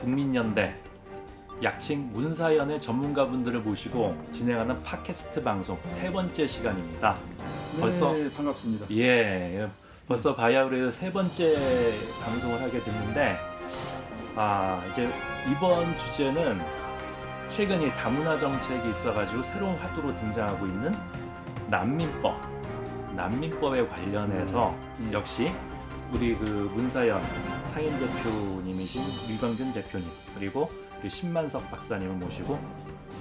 국민연대 약칭 문사연의 전문가분들을 모시고 진행하는 팟캐스트 방송 세 번째 시간입니다. 네, 벌써 반갑습니다. 예, 벌써 바야흐로 세 번째 방송을 하게 됐는데 아 이제 이번 주제는 최근 이 다문화 정책이 있어가지고 새로운 화두로 등장하고 있는 난민법, 난민법에 관련해서 음. 역시 우리 그 문사연 상임 대표님이신 유광준 대표님 그리고 신만석 박사님을 모시고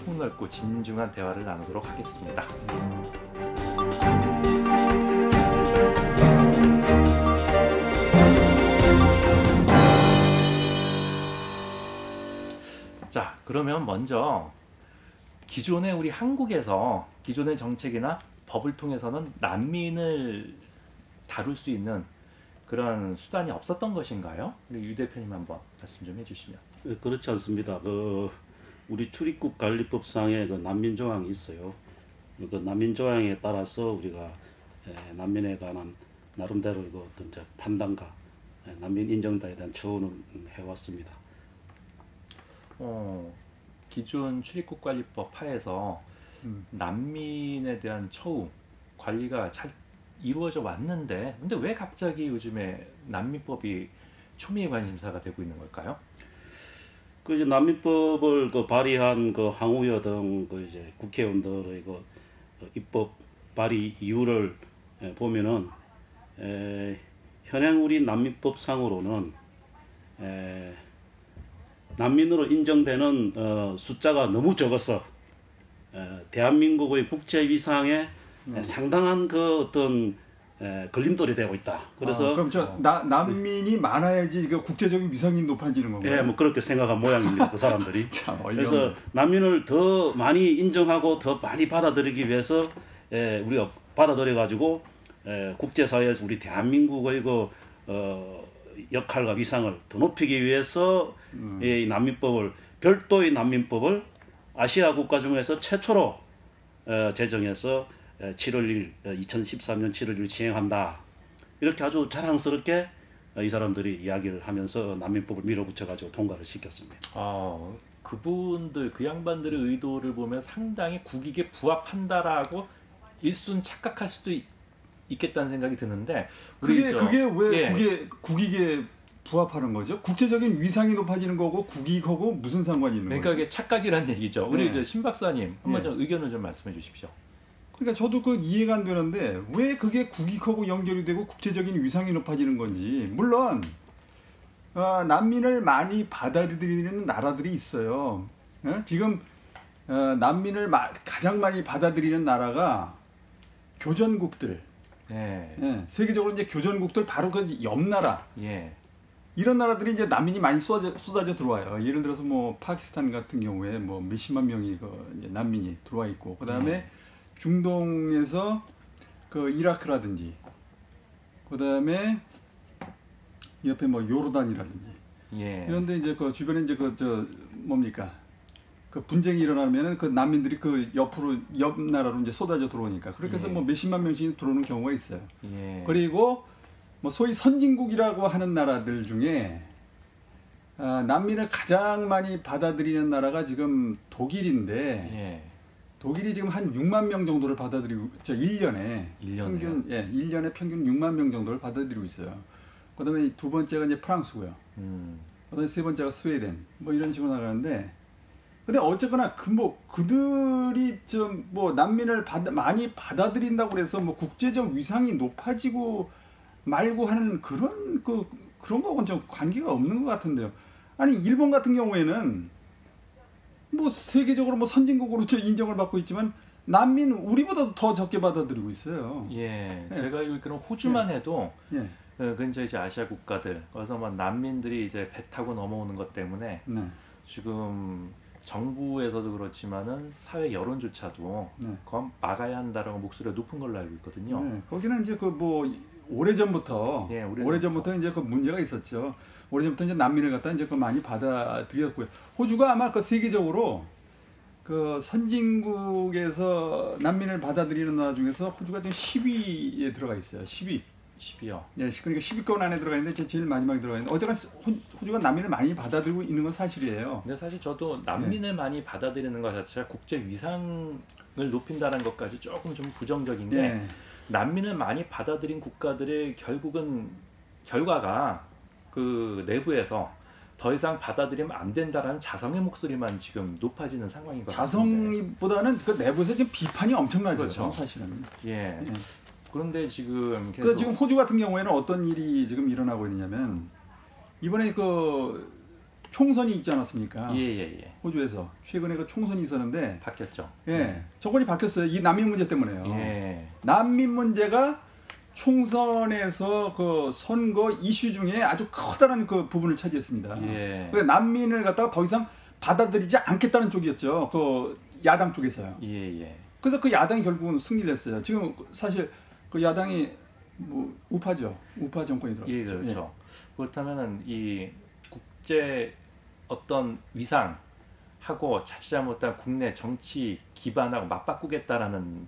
폭넓고 진중한 대화를 나누도록 하겠습니다. 자, 그러면 먼저 기존의 우리 한국에서 기존의 정책이나 법을 통해서는 난민을 다룰 수 있는 그런 수단이 없었던 것인가요? 유 대표님 한번 말씀 좀 해주시면. 예, 그렇지 않습니다. 그 우리 출입국 관리법상에 그 난민 조항이 있어요. 그 난민 조항에 따라서 우리가 예, 난민에 관한 나름대로 그 어떤 판단과 예, 난민 인정다에 대한 처우는 해왔습니다. 어, 기존 출입국 관리법 하에서 음. 난민에 대한 처우 관리가 잘 이루어져 왔는데, 근데 왜 갑자기 요즘에 난민법이 초미의 관심사가 되고 있는 걸까요? 그 이제 난민법을 그 발의한 그 항우여 등그 이제 국회의원들의 그 입법 발의 이유를 예, 보면은 에, 현행 우리 난민법상으로는 에, 난민으로 인정되는 어, 숫자가 너무 적어서 에, 대한민국의 국제 위상에 에, 상당한 그 어떤 에, 걸림돌이 되고 있다. 그래서 아, 그럼 저 나, 난민이 많아야지 그 국제적인 위상이 높아지는 건가요? 예, 뭐 그렇게 생각한 모양입니다. 그 사람들이. 참 어이없네. 그래서 난민을 더 많이 인정하고 더 많이 받아들이기 위해서 에, 우리가 받아들여 가지고 국제사회에서 우리 대한민국의 그 어, 역할과 위상을 더 높이기 위해서 음. 이 난민법을 별도의 난민법을 아시아 국가 중에서 최초로 어, 제정해서 에, 7월 1일 2013년 7월 1일 시행한다. 이렇게 아주 자랑스럽게 어, 이 사람들이 이야기를 하면서 난민법을 밀어붙여 가지고 통과를 시켰습니다. 아, 그분들 그 양반들의 의도를 보면 상당히 국익에 부합한다라고 일순 착각할 수도 있, 있겠다는 생각이 드는데 그게 저- 그게 왜 예. 국에 국익에 부합하는 거죠? 국제적인 위상이 높아지는 거고 국익하고 무슨 상관이 있는 그러니까 거죠? 이게 착각이라는 얘기죠. 우리 네. 저신 박사님 한번 예. 좀 의견을 좀 말씀해 주십시오. 그러니까 저도 그 이해가 안 되는데 왜 그게 국익하고 연결이 되고 국제적인 위상이 높아지는 건지 물론 어, 난민을 많이 받아들이는 나라들이 있어요. 어? 지금 어, 난민을 마- 가장 많이 받아들이는 나라가 교전국들, 예. 예, 세계적으로 이제 교전국들 바로 그 옆 나라 예. 이런 나라들이 이제 난민이 많이 쏟아져, 쏟아져 들어와요. 예를 들어서 뭐 파키스탄 같은 경우에 뭐 몇십만 명이 그 난민이 들어와 있고 그다음에 중동에서 그 이라크라든지 그다음에 옆에 뭐 요르단이라든지 예. 이런데 이제 그 주변에 이제 그 저 뭡니까 그 분쟁이 일어나면은 그 난민들이 그 옆으로 옆 나라로 이제 쏟아져 들어오니까 그렇게 해서 예. 뭐 몇십만 명씩 들어오는 경우가 있어요. 예. 그리고 뭐 소위 선진국이라고 하는 나라들 중에 아, 난민을 가장 많이 받아들이는 나라가 지금 독일인데 예. 독일이 지금 한 6만 명 정도를 받아들이고 저 1년에 1년에요? 평균 예, 1년에 평균 6만 명 정도를 받아들이고 있어요. 그다음에 두 번째가 이제 프랑스고요. 음. 그다음에 세 번째가 스웨덴. 뭐 이런 식으로 나가는데 근데 어쨌거나 그 뭐 그들이 좀 뭐 난민을 받, 많이 받아들인다고 그래서 뭐 국제적 위상이 높아지고 말고 하는 그런 그 그런 거하고는 좀 관계가 없는 것 같은데요. 아니 일본 같은 경우에는 뭐 세계적으로 뭐 선진국으로 저 인정을 받고 있지만 난민 우리보다 더 적게 받아들이고 있어요. 예. 예. 제가 알고 있기로는 호주만 해도 예. 어, 근처 이제 아시아 국가들 거기서 막 난민들이 이제 배 타고 넘어오는 것 때문에 네. 지금 정부에서도 그렇지만은 사회 여론조차도 네. 그건 막아야 한다라고 목소리가 높은 걸로 알고 있거든요. 네, 거기는 이제 그뭐 오래전부터 예, 오래전부터. 오래전부터 이제 그 문제가 있었죠. 오래전부터 이제 난민을 갖다 이제 그 많이 받아들였고요. 호주가 아마 그 세계적으로 그 선진국에서 난민을 받아들이는 나라 중에서 호주가 지금 10위에 들어가 있어요. 10위. 12여. 예, 그러니까 10위권 안에 들어가 있는데 제일 마지막에 들어가 있는데 호- 호주가 난민을 많이 받아들이고 있는 건 사실이에요. 근데 사실 저도 난민을 많이 받아들이는 것 자체가 국제 위상을 높인다는 것까지 조금 좀 부정적인 게 예. 난민을 많이 받아들인 국가들의 결국은 결과가 그 내부에서 더 이상 받아들이면 안 된다라는 자성의 목소리만 지금 높아지는 상황인 것. 자성보다는 그 내부에서 지금 비판이 엄청나죠. 그렇죠. 사실은. 예. 예. 그런데 지금 그 지금 호주 같은 경우에는 어떤 일이 지금 일어나고 있느냐면 이번에 그 총선이 있지 않았습니까? 예 예 예 호주에서 최근에 그 총선이 있었는데 바뀌었죠. 예 정권이 바뀌었어요. 이 난민 문제 때문에요. 예. 난민 문제가 총선에서 그 선거 이슈 중에 아주 커다란 그 부분을 차지했습니다. 예. 그 난민을 갖다가 더 이상 받아들이지 않겠다는 쪽이었죠. 그 야당 쪽에서요. 예 예. 그래서 그 야당이 결국은 승리를 했어요. 지금 사실 그 야당이 뭐 우파죠. 우파 정권이 들어갔죠. 예, 그렇죠. 그렇다면은 이 국제 어떤 위상하고 자칫 잘못한 국내 정치 기반하고 맞바꾸겠다라는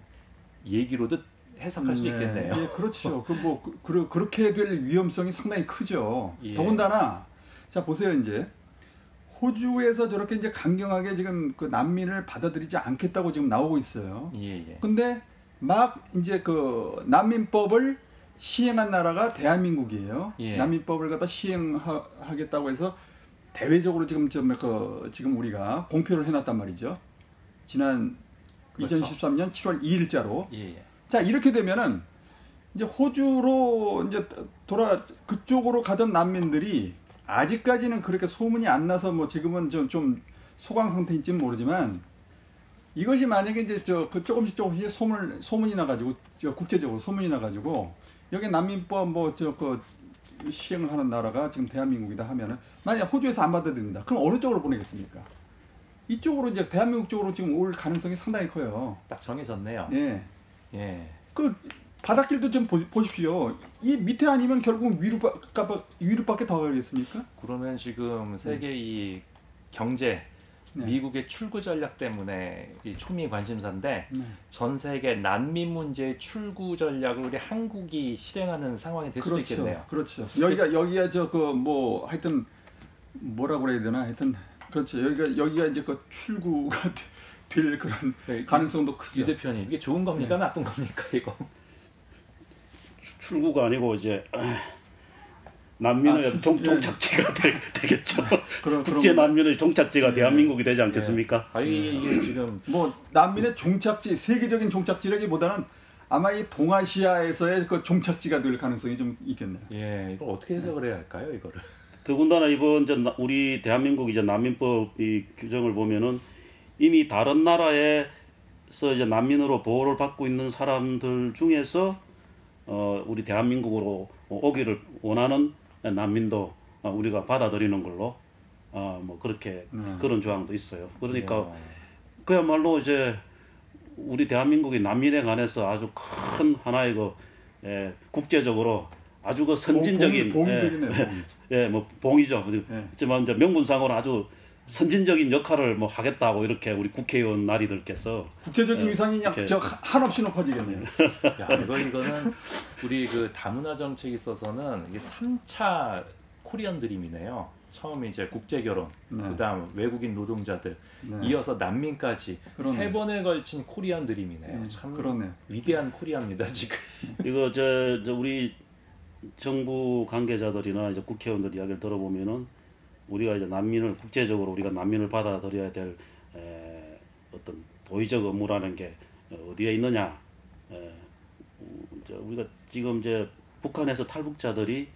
얘기로도 해석할 수 네. 있겠네요. 예, 그렇죠. 그뭐 그, 그, 그 렇게 될 위험성이 상당히 크죠. 예. 더군다나 자 보세요 이제 호주에서 저렇게 이제 강경하게 지금 그 난민을 받아들이지 않겠다고 지금 나오고 있어요. 예, 예. 근데 막 이제 그 난민법을 시행한 나라가 대한민국이에요. 예. 난민법을 갖다 시행하겠다고 해서 대외적으로 지금 좀그 지금 우리가 공표를 해놨단 말이죠. 지난 그렇죠. 2013년 7월 2일자로. 예, 예. 자 이렇게 되면은 이제 호주로 이제 돌아 그쪽으로 가던 난민들이 아직까지는 그렇게 소문이 안 나서 뭐 지금은 좀, 좀 소강 상태인지는 모르지만 이것이 만약에 이제 저 그 조금씩 조금씩 소문 소문이 나가지고 저 국제적으로 소문이 나가지고 여기 난민법 뭐 저 그 시행을 하는 나라가 지금 대한민국이다 하면은 만약 호주에서 안 받아들인다 그럼 어느 쪽으로 보내겠습니까? 이쪽으로 이제 대한민국 쪽으로 지금 올 가능성이 상당히 커요. 딱 정해졌네요. 예. 예. 그 바닷길도 좀 보, 보십시오. 이 밑에 아니면 결국 위로 바, 위로밖에 더 가겠습니까? 그러면 지금 세계 이 경제 네. 미국의 출구 전략 때문에 이 초미 관심사인데 네. 전 세계 난민 문제의 출구 전략을 우리 한국이 실행하는 상황이 될 수도 있겠네요. 그렇죠. 여기가 여기가 저 그 뭐 하여튼 뭐라고 그래야 되나 하여튼 그렇죠. 여기가 여기가 이제 그 출구가 될 그런 네, 가능성도 이 크죠. 대표님 이게 좋은 겁니까 네. 나쁜 겁니까 이거? 출구가 아니고 이제 난민의 아, 출- 종, 예. 종착지가 되, 되겠죠. 그런 국제 난민의 종착지가 대한민국이 되지 않겠습니까? 아 이게, 이게 지금 뭐 난민의 종착지 세계적인 종착지라기보다는 아마 이 동아시아에서의 그 종착지가 될 가능성이 좀 있겠네요. 예 이걸 어떻게 해석을 해야 할까요 이거를? 더군다나 이번 이제 나- 우리 대한민국 이제 난민법 이 규정을 보면은 이미 다른 나라에서 이제 난민으로 보호를 받고 있는 사람들 중에서 어 우리 대한민국으로 오기를 원하는 난민도 어, 우리가 받아들이는 걸로 어뭐 그렇게 네. 그런 조항도 있어요. 그러니까 예. 그야말로 이제 우리 대한민국이 난민에 관해서 아주 큰 하나의 그 예, 국제적으로 아주 그 선진적인 봉, 봉이 예. 봉이. 예, 뭐 봉이죠. 예. 하지만 이제 명분상으로 아주 선진적인 역할을 뭐 하겠다고 이렇게 우리 국회의원 나리들께서 국제적인 예, 위상이 이렇게. 저 한없이 높아지겠네요. 야, 이거 이거는 우리 그 다문화 정책에 있어서는 이게 3차 코리안 드림이네요. 처음 이제 국제 결혼, 네. 그다음 외국인 노동자들, 네. 이어서 난민까지 그러네. 세 번에 걸친 코리안 드림이네요. 네, 참 그러네요. 위대한 코리아입니다 지금. 이거 저, 저 우리 정부 관계자들이나 이제 국회의원들 이야기를 들어보면은 우리가 이제 난민을 국제적으로 우리가 난민을 받아들여야 될 에, 어떤 도의적 의무라는 게 어디에 있느냐? 에, 우리가 지금 이제 북한에서 탈북자들이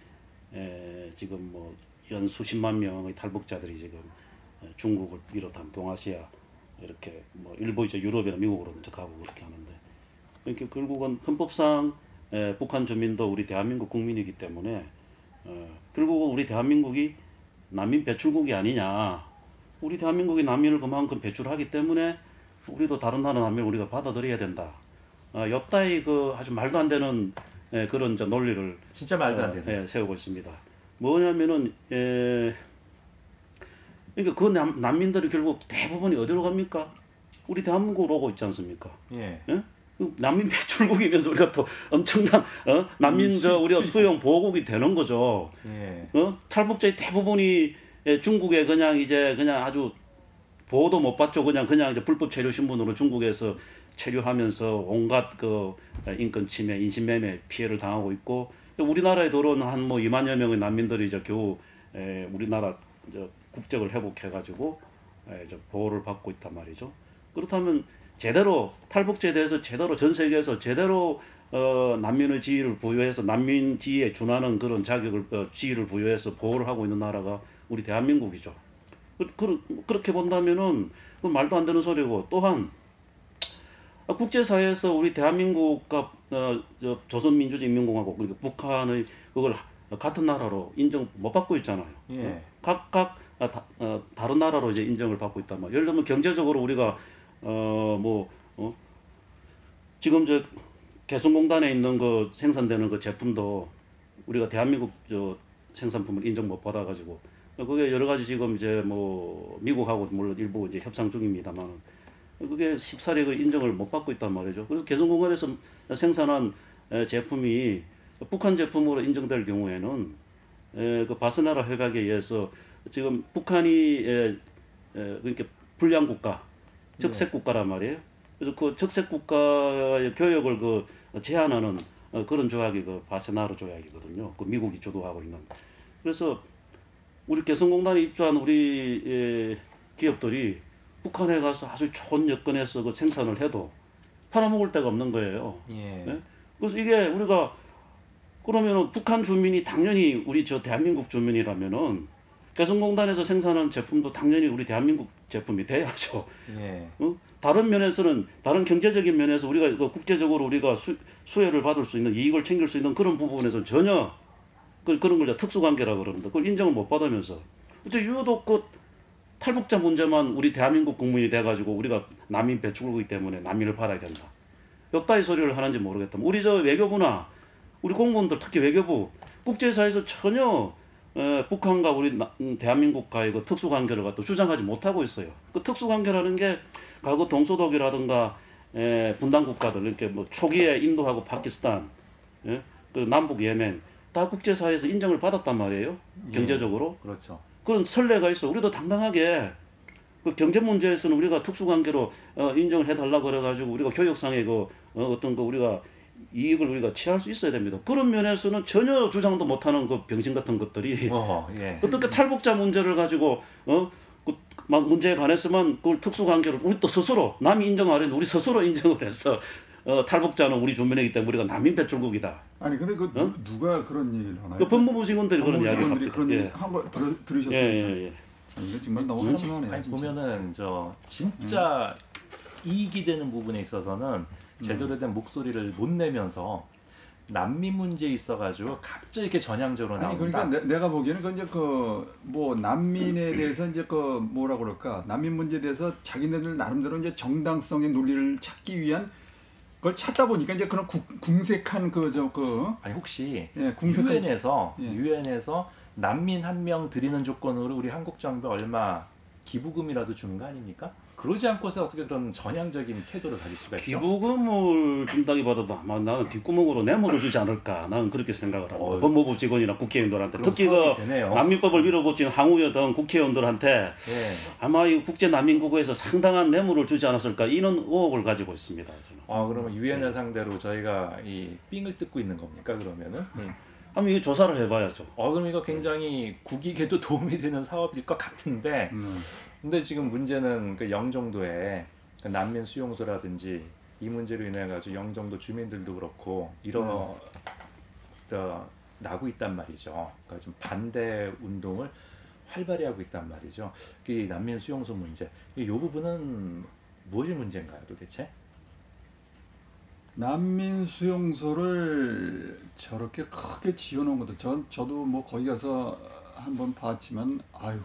에, 지금 뭐 연 수십만 명의 탈북자들이 지금 에, 중국을 비롯한 동아시아 이렇게 뭐 일부 이제 유럽이나 미국으로 가고 그렇게 하는데 이렇게 결국은 헌법상 에, 북한 주민도 우리 대한민국 국민이기 때문에 어, 결국은 우리 대한민국이 난민 배출국이 아니냐. 우리 대한민국이 난민을 그만큼 배출하기 때문에 우리도 다른 나라 난민을 우리가 받아들여야 된다. 어, 옆다이 그 아주 말도 안 되는 에, 그런 이제 논리를 진짜 말도 안 어, 되네. 예, 세우고 있습니다. 뭐냐면은 에, 그러니까 그 난, 민들이 결국 대부분이 어디로 갑니까? 우리 대한민국으로 오고 있지 않습니까? 예. 예? 난민 배출국이면서 우리가 또 엄청난 어? 난민 저 우리가 수용 보호국이 되는 거죠. 예. 어? 탈북자의 대부분이 예, 중국에 그냥 이제 그냥 아주 보호도 못 받죠. 그냥 그냥 이제 불법 체류 신분으로 중국에서 체류하면서 온갖 그 인권 침해, 인신매매 피해를 당하고 있고 우리나라에 들어온 한뭐 2만여 명의 난민들이 이제 겨우 에, 우리나라 이제 국적을 회복해 가지고 에, 이제 보호를 받고 있단 말이죠. 그렇다면 제대로 탈북자에 대해서 제대로 전 세계에서 제대로 어, 난민의 지위를 부여해서 난민 지위에 준하는 그런 자격을 어, 지위를 부여해서 보호를 하고 있는 나라가 우리 대한민국이죠. 그, 그, 그렇게 본다면은 그 말도 안 되는 소리고 또한 국제사회에서 우리 대한민국과 어, 저 조선민주주의인민공화국 그리고 북한의 그걸 같은 나라로 인정 못 받고 있잖아요. 예. 각각 아, 다, 어, 다른 나라로 이제 인정을 받고 있단 말이에요. 예를 들면 경제적으로 우리가 어뭐 어, 지금 저 개성공단에 있는 그 생산되는 그 제품도 우리가 대한민국 저 생산품을 인정 못 받아가지고 그게 여러 가지 지금 이제 뭐 미국하고 물론 일부 이제 협상 중입니다만 그게 십사리 그 인정을 못 받고 있단 말이죠. 그래서 개성공단에서 생산한 제품이 북한 제품으로 인정될 경우에는 그 바스나라 협약에 의해서 지금 북한이 그러니까 불량 국가, 적색 국가란 말이에요. 그래서 그 적색 국가의 교역을 그 제한하는 어, 그런 조약이 그 바세나르 조약이거든요. 그 미국이 주도하고 있는. 그래서 우리 개성공단에 입주한 우리 에, 기업들이 북한에 가서 아주 좋은 여건에서 그 생산을 해도 팔아먹을 데가 없는 거예요. 예. 네? 그래서 이게 우리가 그러면은 북한 주민이 당연히 우리 저 대한민국 주민이라면은 개성공단에서 생산한 제품도 당연히 우리 대한민국 제품이 돼야죠. 예. 어? 다른 면에서는 다른 경제적인 면에서 우리가 그 국제적으로 우리가 수, 수혜를 받을 수 있는 이익을 챙길 수 있는 그런 부분에서 전혀 그, 그런 걸 특수관계라 그러는데 그걸 인정을 못 받으면서 유독 그 탈북자 문제만 우리 대한민국 국민이 돼가지고 우리가 난민 배출국이기 때문에 난민을 받아야 된다. 역다의 소리를 하는지 모르겠다. 우리 저 외교부나 우리 공무원들 특히 외교부 국제사에서 전혀 에, 북한과 우리 나, 음, 대한민국과의 그 특수 관계를 갖다 주장하지 못하고 있어요. 그 특수 관계라는 게 과거 동서독이라든가 에, 분단 국가들 이렇게 뭐 초기에 인도하고 파키스탄, 예? 그 남북 예멘 다 국제사회에서 인정을 받았단 말이에요. 경제적으로. 그렇죠. 그런 선례가 있어. 우리도 당당하게 그 경제 문제에서는 우리가 특수 관계로 어, 인정을 해달라고 그래가지고 우리가 교육상의 그 어, 어떤 그 우리가 이익을 우리가 취할 수 있어야 됩니다. 그런 면에서는 전혀 주장도 못하는 그 병신 같은 것들이 어, 예. 어떻게 탈북자 문제를 가지고 어? 그, 막 문제에 관해서만 그걸 특수관계를 우리 또 스스로 남이 인정 안 했는데 우리 스스로 인정을 해서 어, 탈북자는 우리 주민이기 때문에 우리가 난민 배출국이다. 아니 근데 그 어? 누가 그런 얘기를 하나요? 그 법무부 직원들이 그런 이야기를 법무직원들이 그런 합니다. 얘기 한거 들으, 예, 들으셨어요? 예, 예. 참, 이거 정말 너무 진짜. 보면은 저 진짜 이익이 되는 부분에 있어서는 제대로 된 목소리를 못 내면서 난민 문제에 있어가지고 각자 이렇게 전향적으로 아니 나온다. 그러니까 내, 가 보기에는 그 이제 그 뭐 난민에 대해서 이제 그 뭐라 그럴까 난민 문제에 대해서 자기네들 나름대로 이제 정당성의 논리를 찾기 위한 그걸 찾다 보니까 이제 그런 국, 궁색한 그저그 아니 혹시 예, 궁색한 유엔에서 예. 유엔에서 난민 한 명 드리는 조건으로 우리 한국 정부 얼마 기부금이라도 주는 거 아닙니까? 그러지 않고서 어떻게 그런 전향적인 태도를 가질 수가 있죠? 기부금을 준다기보다도 아마 나는 뒷구멍으로 뇌물을 주지 않을까 나는 그렇게 생각을 합니다. 어이. 법무부 직원이나 국회의원들한테 그럼 특히 그. 난민법을 밀어붙인 항우여 등 국회의원들한테 예. 아마 이 국제난민국에서 상당한 뇌물을 주지 않았을까 이런 의혹을 가지고 있습니다. 저는. 아 그러면 유엔을 상대로 저희가 이 삥을 뜯고 있는 겁니까 그러면은? 예. 한번 이 조사를 해봐야죠. 어 그럼 이거 굉장히 국익에도 도움이 되는 사업일 것 같은데 음, 근데 지금 문제는 그 영종도에 그 난민 수용소라든지 이 문제로 인해 가지고 영종도 주민들도 그렇고 일어 어, 나고 있단 말이죠. 그러니까 좀 반대 운동을 활발히 하고 있단 말이죠. 이 난민 수용소 문제, 이 부분은 무엇이 문제인가요, 도대체? 난민 수용소를 저렇게 크게 지어놓은 것도 전 저도 뭐 거기 가서 한번 봤지만 아유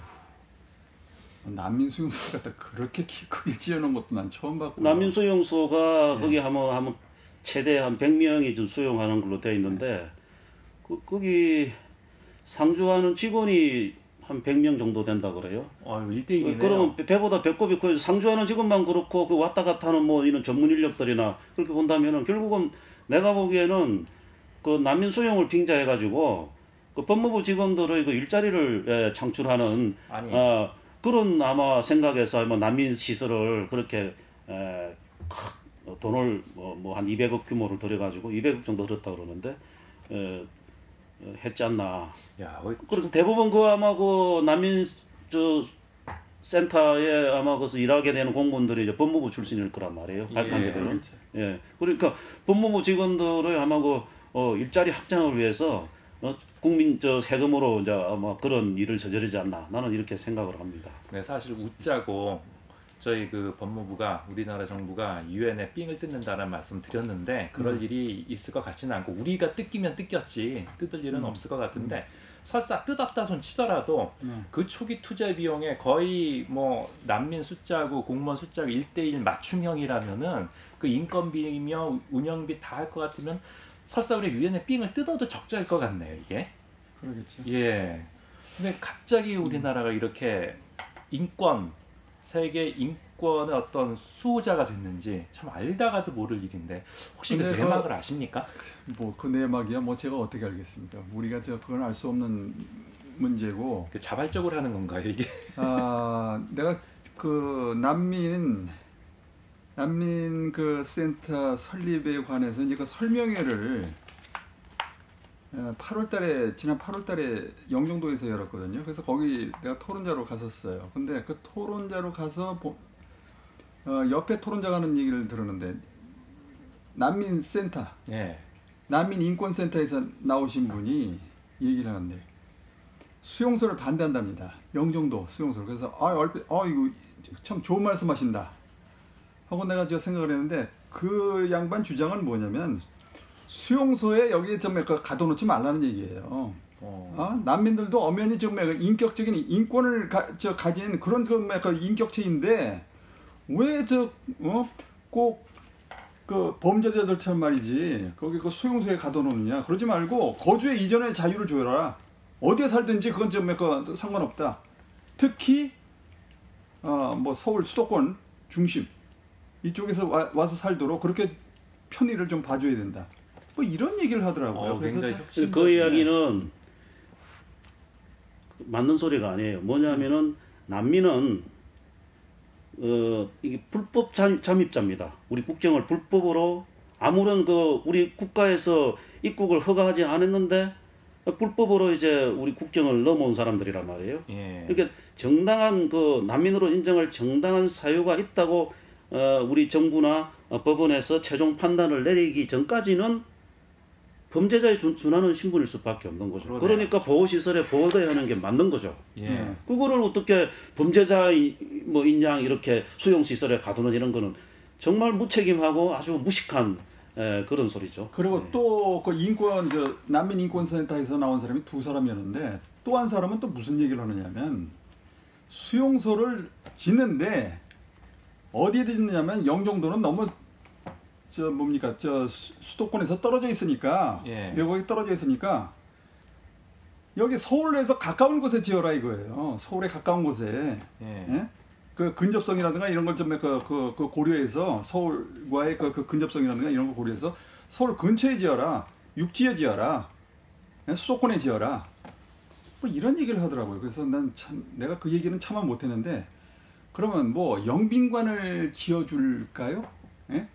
난민 수용소를 갖다 그렇게 키 크게 지어놓은 것도 난 처음 봤고 난민 수용소가 네. 거기 하면 하면 최대 한 100명이 좀 수용하는 걸로 되어 있는데 그, 거기 상주하는 직원이 한 100명 정도 된다 그래요. 어, 1대1이네요. 그러면 배보다 배꼽이 커요. 상주하는 직원만 그렇고 그 왔다 갔다 하는 뭐 이런 전문 인력들이나 그렇게 본다면은 결국은 내가 보기에는 그 난민 수용을 빙자해 가지고 그 법무부 직원들의 그 일자리를 예, 창출하는 아니. 어, 그런 아마 생각에서 뭐 난민 시설을 그렇게 에, 크, 돈을 뭐 한 200억 규모를 들여 가지고 200억 정도 들었다 그러는데 에, 어, 했지 않나. 야, 그리고 대부분 그 아마 그 난민 저 센터에 아마 거기서 일하게 되는 공무원들이 이제 법무부 출신일 거란 말이에요. 예, 관계들은. 그렇죠. 예. 그러니까 법무부 직원들의 아마 그 어, 일자리 확장을 위해서 어, 국민 저 세금으로 이제 아마 그런 일을 저지르지 않나. 나는 이렇게 생각을 합니다. 네, 사실 웃자고 저희 그 법무부가 우리나라 정부가 유엔에 삥을 뜯는다는 말씀 드렸는데 그럴 음. 일이 있을 것 같지는 않고 우리가 뜯기면 뜯겼지 뜯을 일은 음. 없을 것 같은데 설사 뜯었다 손 치더라도 음. 그 초기 투자 비용에 거의 뭐 난민 숫자하고 공무원 숫자가 1대1 맞춤형이라면은 그 인건비며 운영비 다 할 것 같으면 설사 우리 유엔에 삥을 뜯어도 적자일 것 같네요 이게. 그러겠죠. 예. 근데 갑자기 우리나라가 이렇게 인권 세계 인권의 어떤 수호자가 됐는지 참 알다가도 모를 일인데 혹시 그 그- 내막을 아십니까? 뭐 그 내막이야 뭐 제가 어떻게 알겠습니까? 우리가 저 그건 알 수 없는 문제고 그 자발적으로 하는 건가요 이게? 아 내가 그 난민 난민 그 센터 설립에 관해서 이제 그 설명회를 8월달에 지난 8월달에 영종도에서 열었거든요. 그래서 거기 내가 토론자로 갔었어요. 근데 그 토론자로 가서 보- 어, 옆에 토론자가 하는 얘기를 들었는데 난민 센터 예. 난민 인권 센터에서 나오신 분이 얘기를 하는데 수용소를 반대한답니다. 영종도 수용소. 그래서 아 얼핏 아 이거 참 좋은 말씀하신다. 하고 내가 저 생각을 했는데 그 양반 주장은 뭐냐면 수용소에 여기에 좀 약간 가둬놓지 말라는 얘기예요. 어. 어? 난민들도 엄연히 좀 약간 인격적인 인권을 가, 저 가진 그런 그 인격체인데 왜저 어? 꼭그 범죄자들처럼 말이지 거기 그 수용소에 가둬놓느냐 그러지 말고 거주의 이전의 자유를 줘라 어디에 살든지 그건 좀 상관없다 특히 어 뭐 서울 수도권 중심 이쪽에서 와, 와서 살도록 그렇게 편의를 좀 봐줘야 된다 뭐 이런 얘기를 하더라고요 어, 그래서 굉장히 참- 그. 이야기는 맞는 소리가 아니에요. 뭐냐면은 난민은 어 이게 불법 잠, 잠입자입니다. 우리 국경을 불법으로 아무런 그 우리 국가에서 입국을 허가하지 않았는데 불법으로 이제 우리 국경을 넘어온 사람들이란 말이에요. 예. 그러니까 정당한 그 난민으로 인정할 정당한 사유가 있다고 어, 우리 정부나 어, 법원에서 최종 판단을 내리기 전까지는 범죄자에 준- 준하는 신분일 수밖에 없는 거죠. 그러네요. 그러니까 보호시설에 보호돼야 하는 게 맞는 거죠. 예. 네. 그거를 어떻게 범죄자 뭐 인양 이렇게 수용시설에 가두는 이런 거는 정말 무책임하고 아주 무식한 에, 그런 소리죠. 그리고 네. 또그 인권 저 난민 인권센터에서 나온 사람이 두 사람이었는데 또 한 사람은 또 무슨 얘기를 하느냐면 수용소를 짓는데 어디에 짓느냐면 영종도는 너무 저 뭡니까 저 수- 수도권에서 떨어져 있으니까 예. 외곽에 떨어져 있으니까 여기 서울에서 가까운 곳에 지어라 이거예요. 서울에 가까운 곳에 예. 예? 그 근접성이라든가 이런 걸 좀 그, 그, 그 고려해서 서울과의 그, 그 근접성이라든가 이런 걸 고려해서 서울 근처에 지어라 육지에 지어라 예? 수도권에 지어라 뭐 이런 얘기를 하더라고요 그래서 난 참 내가 그 얘기는 참아 못했는데 그러면 뭐 영빈관을 지어줄까요? 예?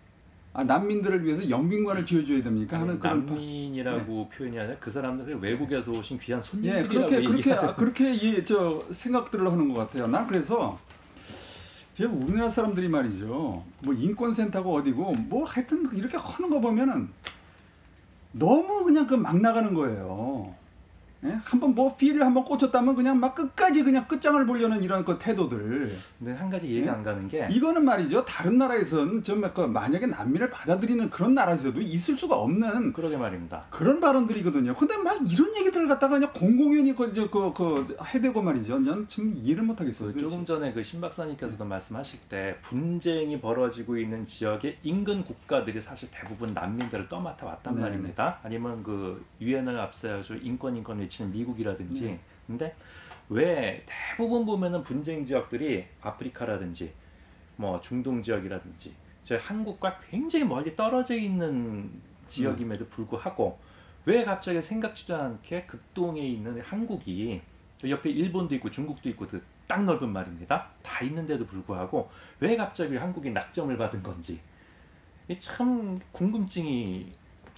아 난민들을 위해서 영빈관을 지어줘야 됩니까? 하는 그런 파- 난민이라고 표현이 아니라 그 사람들이 외국에서 오신 귀한 예, 손님들이라고 그렇게 그렇게 얘기하죠. 아, 그렇게 이, 저 생각들을 하는 것 같아요. 난 그래서 제 우리나라 사람들이 말이죠. 뭐 인권센터가 어디고 뭐 하여튼 이렇게 하는 거 보면은 너무 그냥 그 막 나가는 거예요. 예? 한번 뭐 필을 한번 꽂혔다면 그냥 막 끝까지 그냥 끝장을 보려는 이런 그 태도들. 근데 한 가지 이해가 예? 안 가는 게 이거는 말이죠. 다른 나라에선 좀그 만약에 난민을 받아들이는 그런 나라에서도 있을 수가 없는 그러게 말입니다. 그런 발언들이거든요. 근데 막 이런 얘기들을 갖다가 그냥 공공연히 그, 저, 그, 그, 해대고 말이죠. 난 지금 이해를 못 하겠어요. 그 조금 전에 그 신 박사님께서도 말씀하실 때 분쟁이 벌어지고 있는 지역의 인근 국가들이 사실 대부분 난민들을 떠맡아 왔단 네, 말입니다. 아니면 그 유엔을 앞세워서 인권 인권 외치는 미국이라든지. 네. 근데 왜 대부분 보면은 분쟁 지역들이 아프리카라든지 뭐 중동 지역이라든지 저희 한국과 굉장히 멀리 떨어져 있는 지역임에도 불구하고 왜 갑자기 생각지도 않게 극동에 있는 한국이 옆에 일본도 있고 중국도 있고 그 딱 넓은 말입니다. 다 있는데도 불구하고 왜 갑자기 한국이 낙점을 받은 건지 참 궁금증이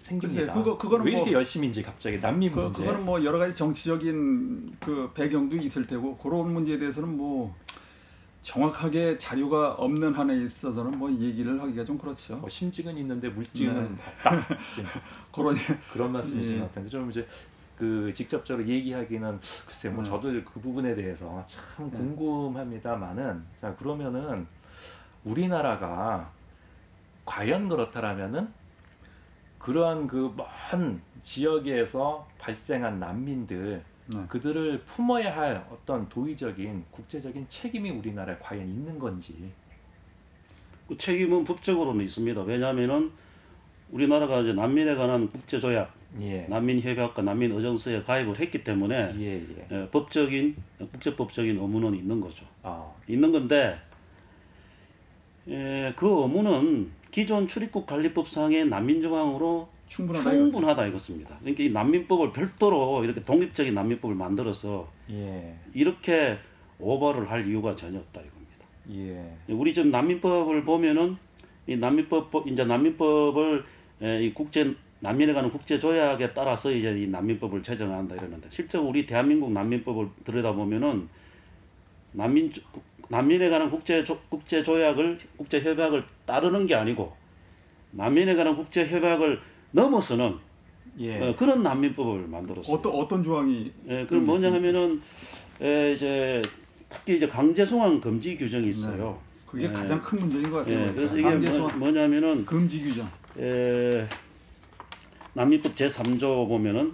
생깁니다. 글쎄, 그거- 그거는 왜 이렇게 뭐- 열심인지 갑자기 난민 그, 문제. 그거는 뭐 여러 가지 정치적인 그 배경도 있을 테고 그런 문제에 대해서는 뭐 정확하게 자료가 없는 한에 있어서는 뭐 얘기를 하기가 좀 그렇죠. 뭐 심증은 있는데 물증은 네. 없다. 그런 그런 말씀이신 예. 것 같은데 좀 이제 그 직접적으로 얘기하기는 글쎄 뭐 네. 저도 그 부분에 대해서 참 네. 궁금합니다만은 자 그러면은 우리나라가 과연 그렇다라면은 그러한 그 먼 지역에서 발생한 난민들 네. 그들을 품어야 할 어떤 도의적인 국제적인 책임이 우리나라에 과연 있는 건지 그 책임은 법적으로는 있습니다. 왜냐하면은 우리나라가 이제 난민에 관한 국제 조약, 예. 난민 협약과 난민 의정서에 가입을 했기 때문에 예, 예. 예, 법적인 국제법적인 의무는 있는 거죠. 아, 있는 건데 예, 그 의무는 기존 출입국 관리법상의 난민 조항으로 충분하다. 충분하다 이것입니다. 그러니까 이 난민법을 별도로 이렇게 독립적인 난민법을 만들어서 예, 이렇게 오버를 할 이유가 전혀 없다 이겁니다. 예. 우리 지금 난민법을 보면은 이 난민법 이제 난민법을 에, 이 국제 난민에 관한 국제 조약에 따라서 이제 이 난민법을 제정한다 이러는데 실제 우리 대한민국 난민법을 들여다 보면은 난민 조- 난민에 관한 국제 조, 국제 조약을 국제 협약을 따르는 게 아니고 난민에 관한 국제 협약을 넘어서는 예. 어, 그런 난민법을 만들었어요. 어떤 어떤 조항이 예, 그럼 뭐냐 하면은 에, 이제 특히 이제 강제 송환 금지 규정이 있어요. 그게 네. 가장 큰 문제인 것 같아요. 예, 그래서 이게 강제 뭐, 소환 뭐냐면은 금지 규정. 에, 난민법 제 3조 보면은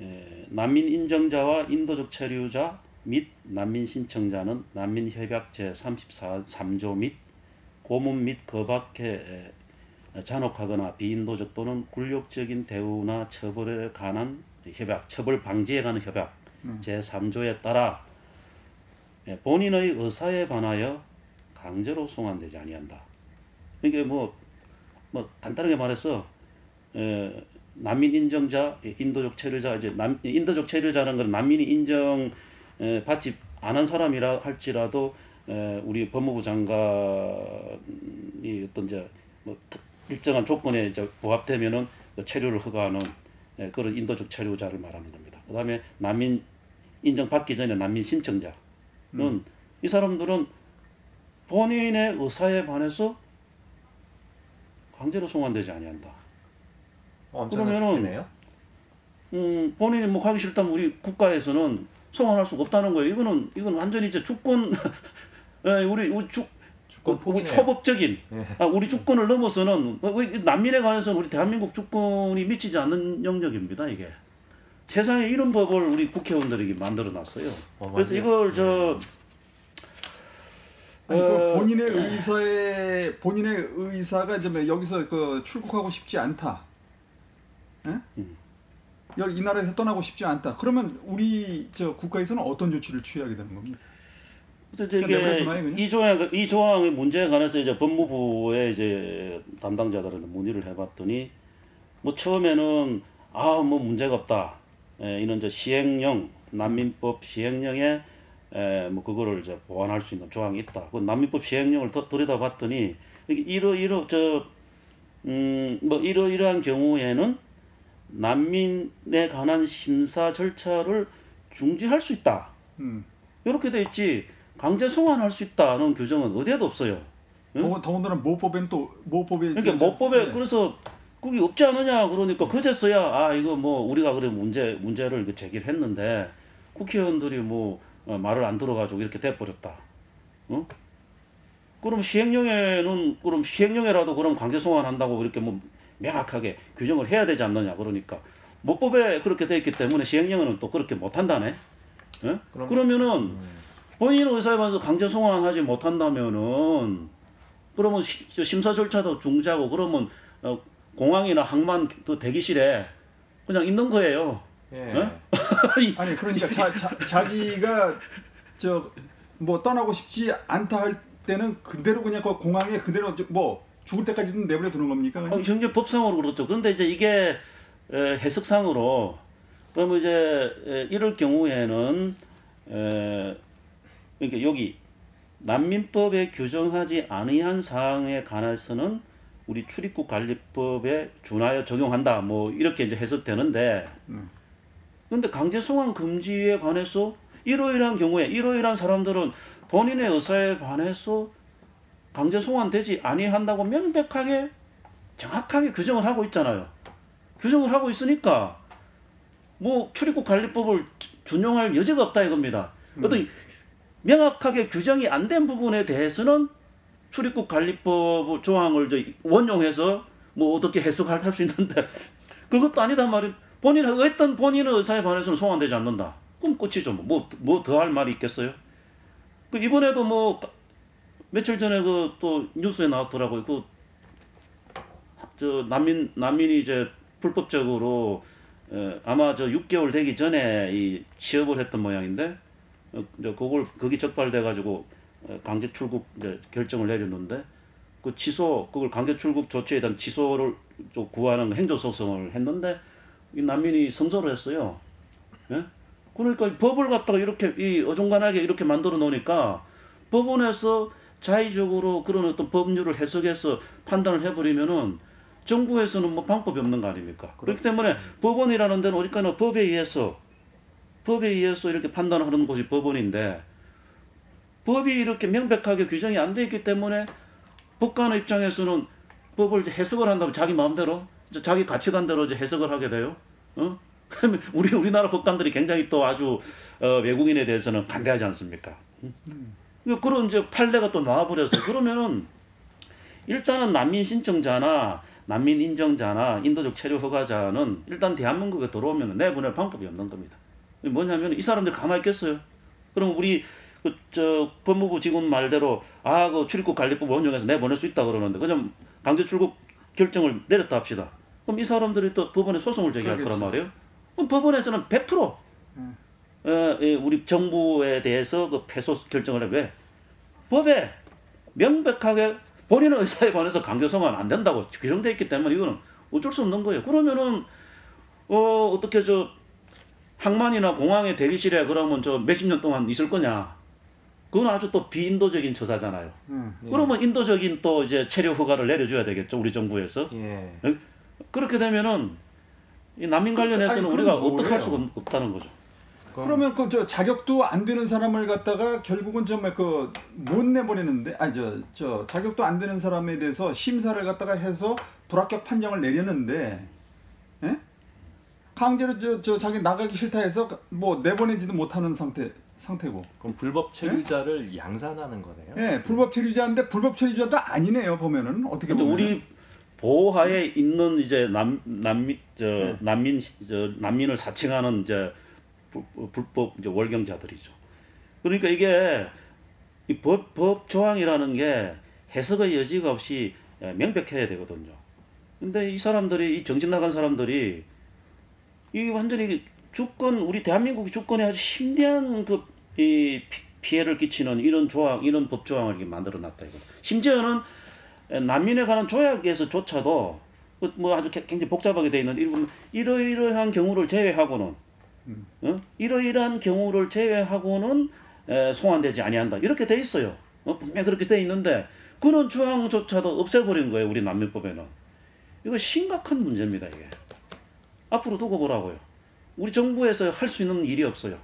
에, 난민 인정자와 인도적 체류자 및 난민 신청자는 난민 협약 제34조 및 고문 및 거박해 에, 잔혹하거나 비인도적 또는 굴욕적인 대우나 처벌에 관한 협약, 처벌 방지에 관한 협약 제3조에 따라 예, 본인의 의사에 반하여 강제로 송환되지 아니한다. 이게 뭐, 뭐 간단하게 말해서 에, 난민 인정자, 예, 인도적 체류자 이제 남, 인도적 체류자는 건 난민이 인정 에, 받지 않은 사람이라 할지라도 에, 우리 법무부 장관이 어떤 이제 뭐 특- 일정한 조건에 이제 부합되면은 그 체류를 허가하는 에, 그런 인도적 체류자를 말하는 겁니다. 그다음에 난민 인정 받기 전에 난민 신청자는 이 사람들은 본인의 의사에 반해서 강제로 송환되지 아니한다. 엄청난 그러면은 특혜네요. 음, 본인이 뭐 가기 싫다면 우리 국가에서는 송환할 수가 없다는 거예요. 이거는 이건 완전히 이제 주권 예, 우리 우리 주 포기네요. 초법적인 예. 아, 우리 주권을 넘어서는 어, 왜 난민에 관해서는 우리 대한민국 주권이 미치지 않는 영역입니다. 이게 세상에 이런 법을 우리 국회의원들이 만들어 놨어요. 어, 그래서. 이걸 저 아니, 그 어, 본인의 의사에 본인의 의사가 이제 뭐 여기서 그 출국하고 싶지 않다. 예? 음. 이 나라에서 떠나고 싶지 않다. 그러면 우리 저 국가에서는 어떤 조치를 취하게 되는 겁니까? 그래서 이제 그냥 내버려 이게 그냥? 이 조항 이 조항의 문제에 관해서 이제 법무부에 이제 담당자들한테 문의를 해봤더니 뭐 처음에는 아 뭐 문제가 없다. 에, 이런 저 시행령 난민법 시행령에 에, 뭐 그거를 이제 보완할 수 있는 조항이 있다. 그 난민법 시행령을 더 들여다봤더니 이러 이러 저 음 뭐 이러 이러한 경우에는 난민에 관한 심사 절차를 중지할 수 있다. 음. 이렇게 돼 있지 강제 송환할 수 있다는 규정은 어디에도 없어요. 응? 더군- 더군다나 모법에는 또 모법에 그러니까 진짜- 모법에 네. 그래서 그게 없지 않느냐 그러니까 그제서야 아 이거 뭐 우리가 그래 문제 문제를 제기를 했는데 국회의원들이 뭐 어, 말을 안 들어가지고 이렇게 돼버렸다. 어? 그럼 시행령에는 그럼 시행령에라도 그럼 강제 송환한다고 이렇게 뭐 명확하게 규정을 해야 되지 않느냐 그러니까 모법에 그렇게 돼 있기 때문에 시행령에는 또 그렇게 못한다네. 예? 그럼- 그러면은 본인 의사에 맞서 강제 송환하지 못한다면은 그러면 시- 저 심사 절차도 중지하고 그러면 어, 공항이나 항만 그 대기실에 그냥 있는 거예요. 예. 어? 아니 그러니까 자, 자, 자기가 저 뭐 떠나고 싶지 않다 할 때는 그대로 그냥 그 공항에 그대로 저- 뭐 죽을 때까지는 내버려 두는 겁니까? 어, 현재 법상으로 그렇죠. 그런데 이제 이게 에, 해석상으로 그러면 이제 에, 이럴 경우에는 에, 그러니까 여기 난민법에 규정하지 아니한 사항에 관해서는 우리 출입국 관리법에 준하여 적용한다. 뭐 이렇게 이제 해석되는데 근데 강제 송환 금지에 관해서 이러이러한 경우에 이러이러한 사람들은 본인의 의사에 반해서 강제 송환되지 아니한다고 명백하게 정확하게 규정을 하고 있잖아요. 규정을 하고 있으니까 뭐 출입국 관리법을 준용할 여지가 없다 이겁니다. 어떤 명확하게 규정이 안 된 부분에 대해서는 출입국 관리법 조항을 저 원용해서 뭐 어떻게 해석할 수 있는데 그것도 아니단 말이에요. 본인 어떤 본인의 의사에 반해서는 송환되지 않는다. 그럼 끝이죠. 뭐뭐 더 할 말이 있겠어요? 그 이번에도 뭐 며칠 전에 그 또 뉴스에 나왔더라고요. 그 저 난민 난민이 이제 불법적으로 어, 아마 저 6개월 되기 전에 이 취업을 했던 모양인데 어, 이제 그걸 거기 적발돼 가지고 어, 강제 출국 이제 결정을 내렸는데 그 취소 그걸 강제 출국 조치에 대한 취소를 좀 구하는 행정 소송을 했는데 이 난민이 성소를 했어요. 예? 그러니까 이 법을 갖다가 이렇게 이 어중간하게 이렇게 만들어 놓으니까 법원에서 자의적으로 그런 어떤 법률을 해석해서 판단을 해버리면은 정부에서는 뭐 방법이 없는 거 아닙니까? 그렇기 때문에 법원이라는 데는 어디까지나 법에 의해서 법에 의해서 이렇게 판단하는 곳이 법원인데 법이 이렇게 명백하게 규정이 안 돼 있기 때문에 법관의 입장에서는 법을 해석을 한다면 자기 마음대로 자기 가치관대로 이제 해석을 하게 돼요. 어? 우리 우리나라 법관들이 굉장히 또 아주 어, 외국인에 대해서는 반대하지 않습니까? 음. 그런 이제 판례가 또 나와버려서 그러면은 일단은 난민 신청자나 난민 인정자나 인도적 체류 허가자는 일단 대한민국에 들어오면 내보낼 방법이 없는 겁니다. 뭐냐면 이 사람들 가만히 있겠어요. 그럼 우리 그 저 법무부 직원 말대로 아 그 출입국 관리법 원용해서 내보낼 수 있다 그러는데 그냥 강제 출국 결정을 내렸다 합시다. 그럼 이 사람들이 또 법원에 소송을 제기할 그러겠죠. 거란 말이에요. 그럼 법원에서는 100% 어, 예, 우리 정부에 대해서 그 패소 결정을 해 왜? 법에 명백하게 본인의 의사에 관해서 강제 송환 안 된다고 규정돼 있기 때문에 이거는 어쩔 수 없는 거예요. 그러면은 어 어떻게 저 항만이나 공항의 대기실에 그러면 저 몇십 년 동안 있을 거냐? 그건 아주 또 비인도적인 처사잖아요. 음. 그러면 인도적인 또 이제 체류 허가를 내려줘야 되겠죠, 우리 정부에서. 예. 그렇게 되면은 이 난민 관련해서는 아니, 우리가 어떻게 할? 수가 없- 없다는 거죠. 그러면 그 저 자격도 안 되는 사람을 갖다가 결국은 정말 그못 내보내는데 아니 저저 자격도 안 되는 사람에 대해서 심사를 갖다가 해서 불합격 판정을 내렸는데 예? 강제로 저, 저 자기 나가기 싫다 해서 뭐 내보내지도 못하는 상태 상태고 그럼 불법 체류자를 양산하는 거네요. 예 불법 체류자인데 불법 체류자도 아니네요 보면은 어떻게 보면 우리 보호하에 있는 이제 남 난민 저 네. 난민 저 난민을 사칭하는 이제 불, 불법 이제 월경자들이죠. 그러니까 이게 이법법 조항이라는 게 해석의 여지가 없이 예, 명백해야 되거든요. 근데 이 사람들이 이 정신 나간 사람들이 이 완전히 주권 우리 대한민국의 주권에 아주 심대한 그 이 피해를 끼치는 이런 조항 이런 법 조항을 이렇게 만들어 놨다 이거. 심지어는 난민에 관한 조약에서조차도 그뭐 아주 개- 굉장히 복잡하게 되어 있는 일부 이러이러한 경우를 제외하고는 어? 이러이러한 경우를 제외하고는 에, 송환되지 아니한다 이렇게 돼 있어요. 어? 분명히 그렇게 돼 있는데 그런 조항조차도 없애버린 거예요 우리 난민법에는. 이거 심각한 문제입니다 이게. 앞으로 두고 보라고요. 우리 정부에서 할 수 있는 일이 없어요.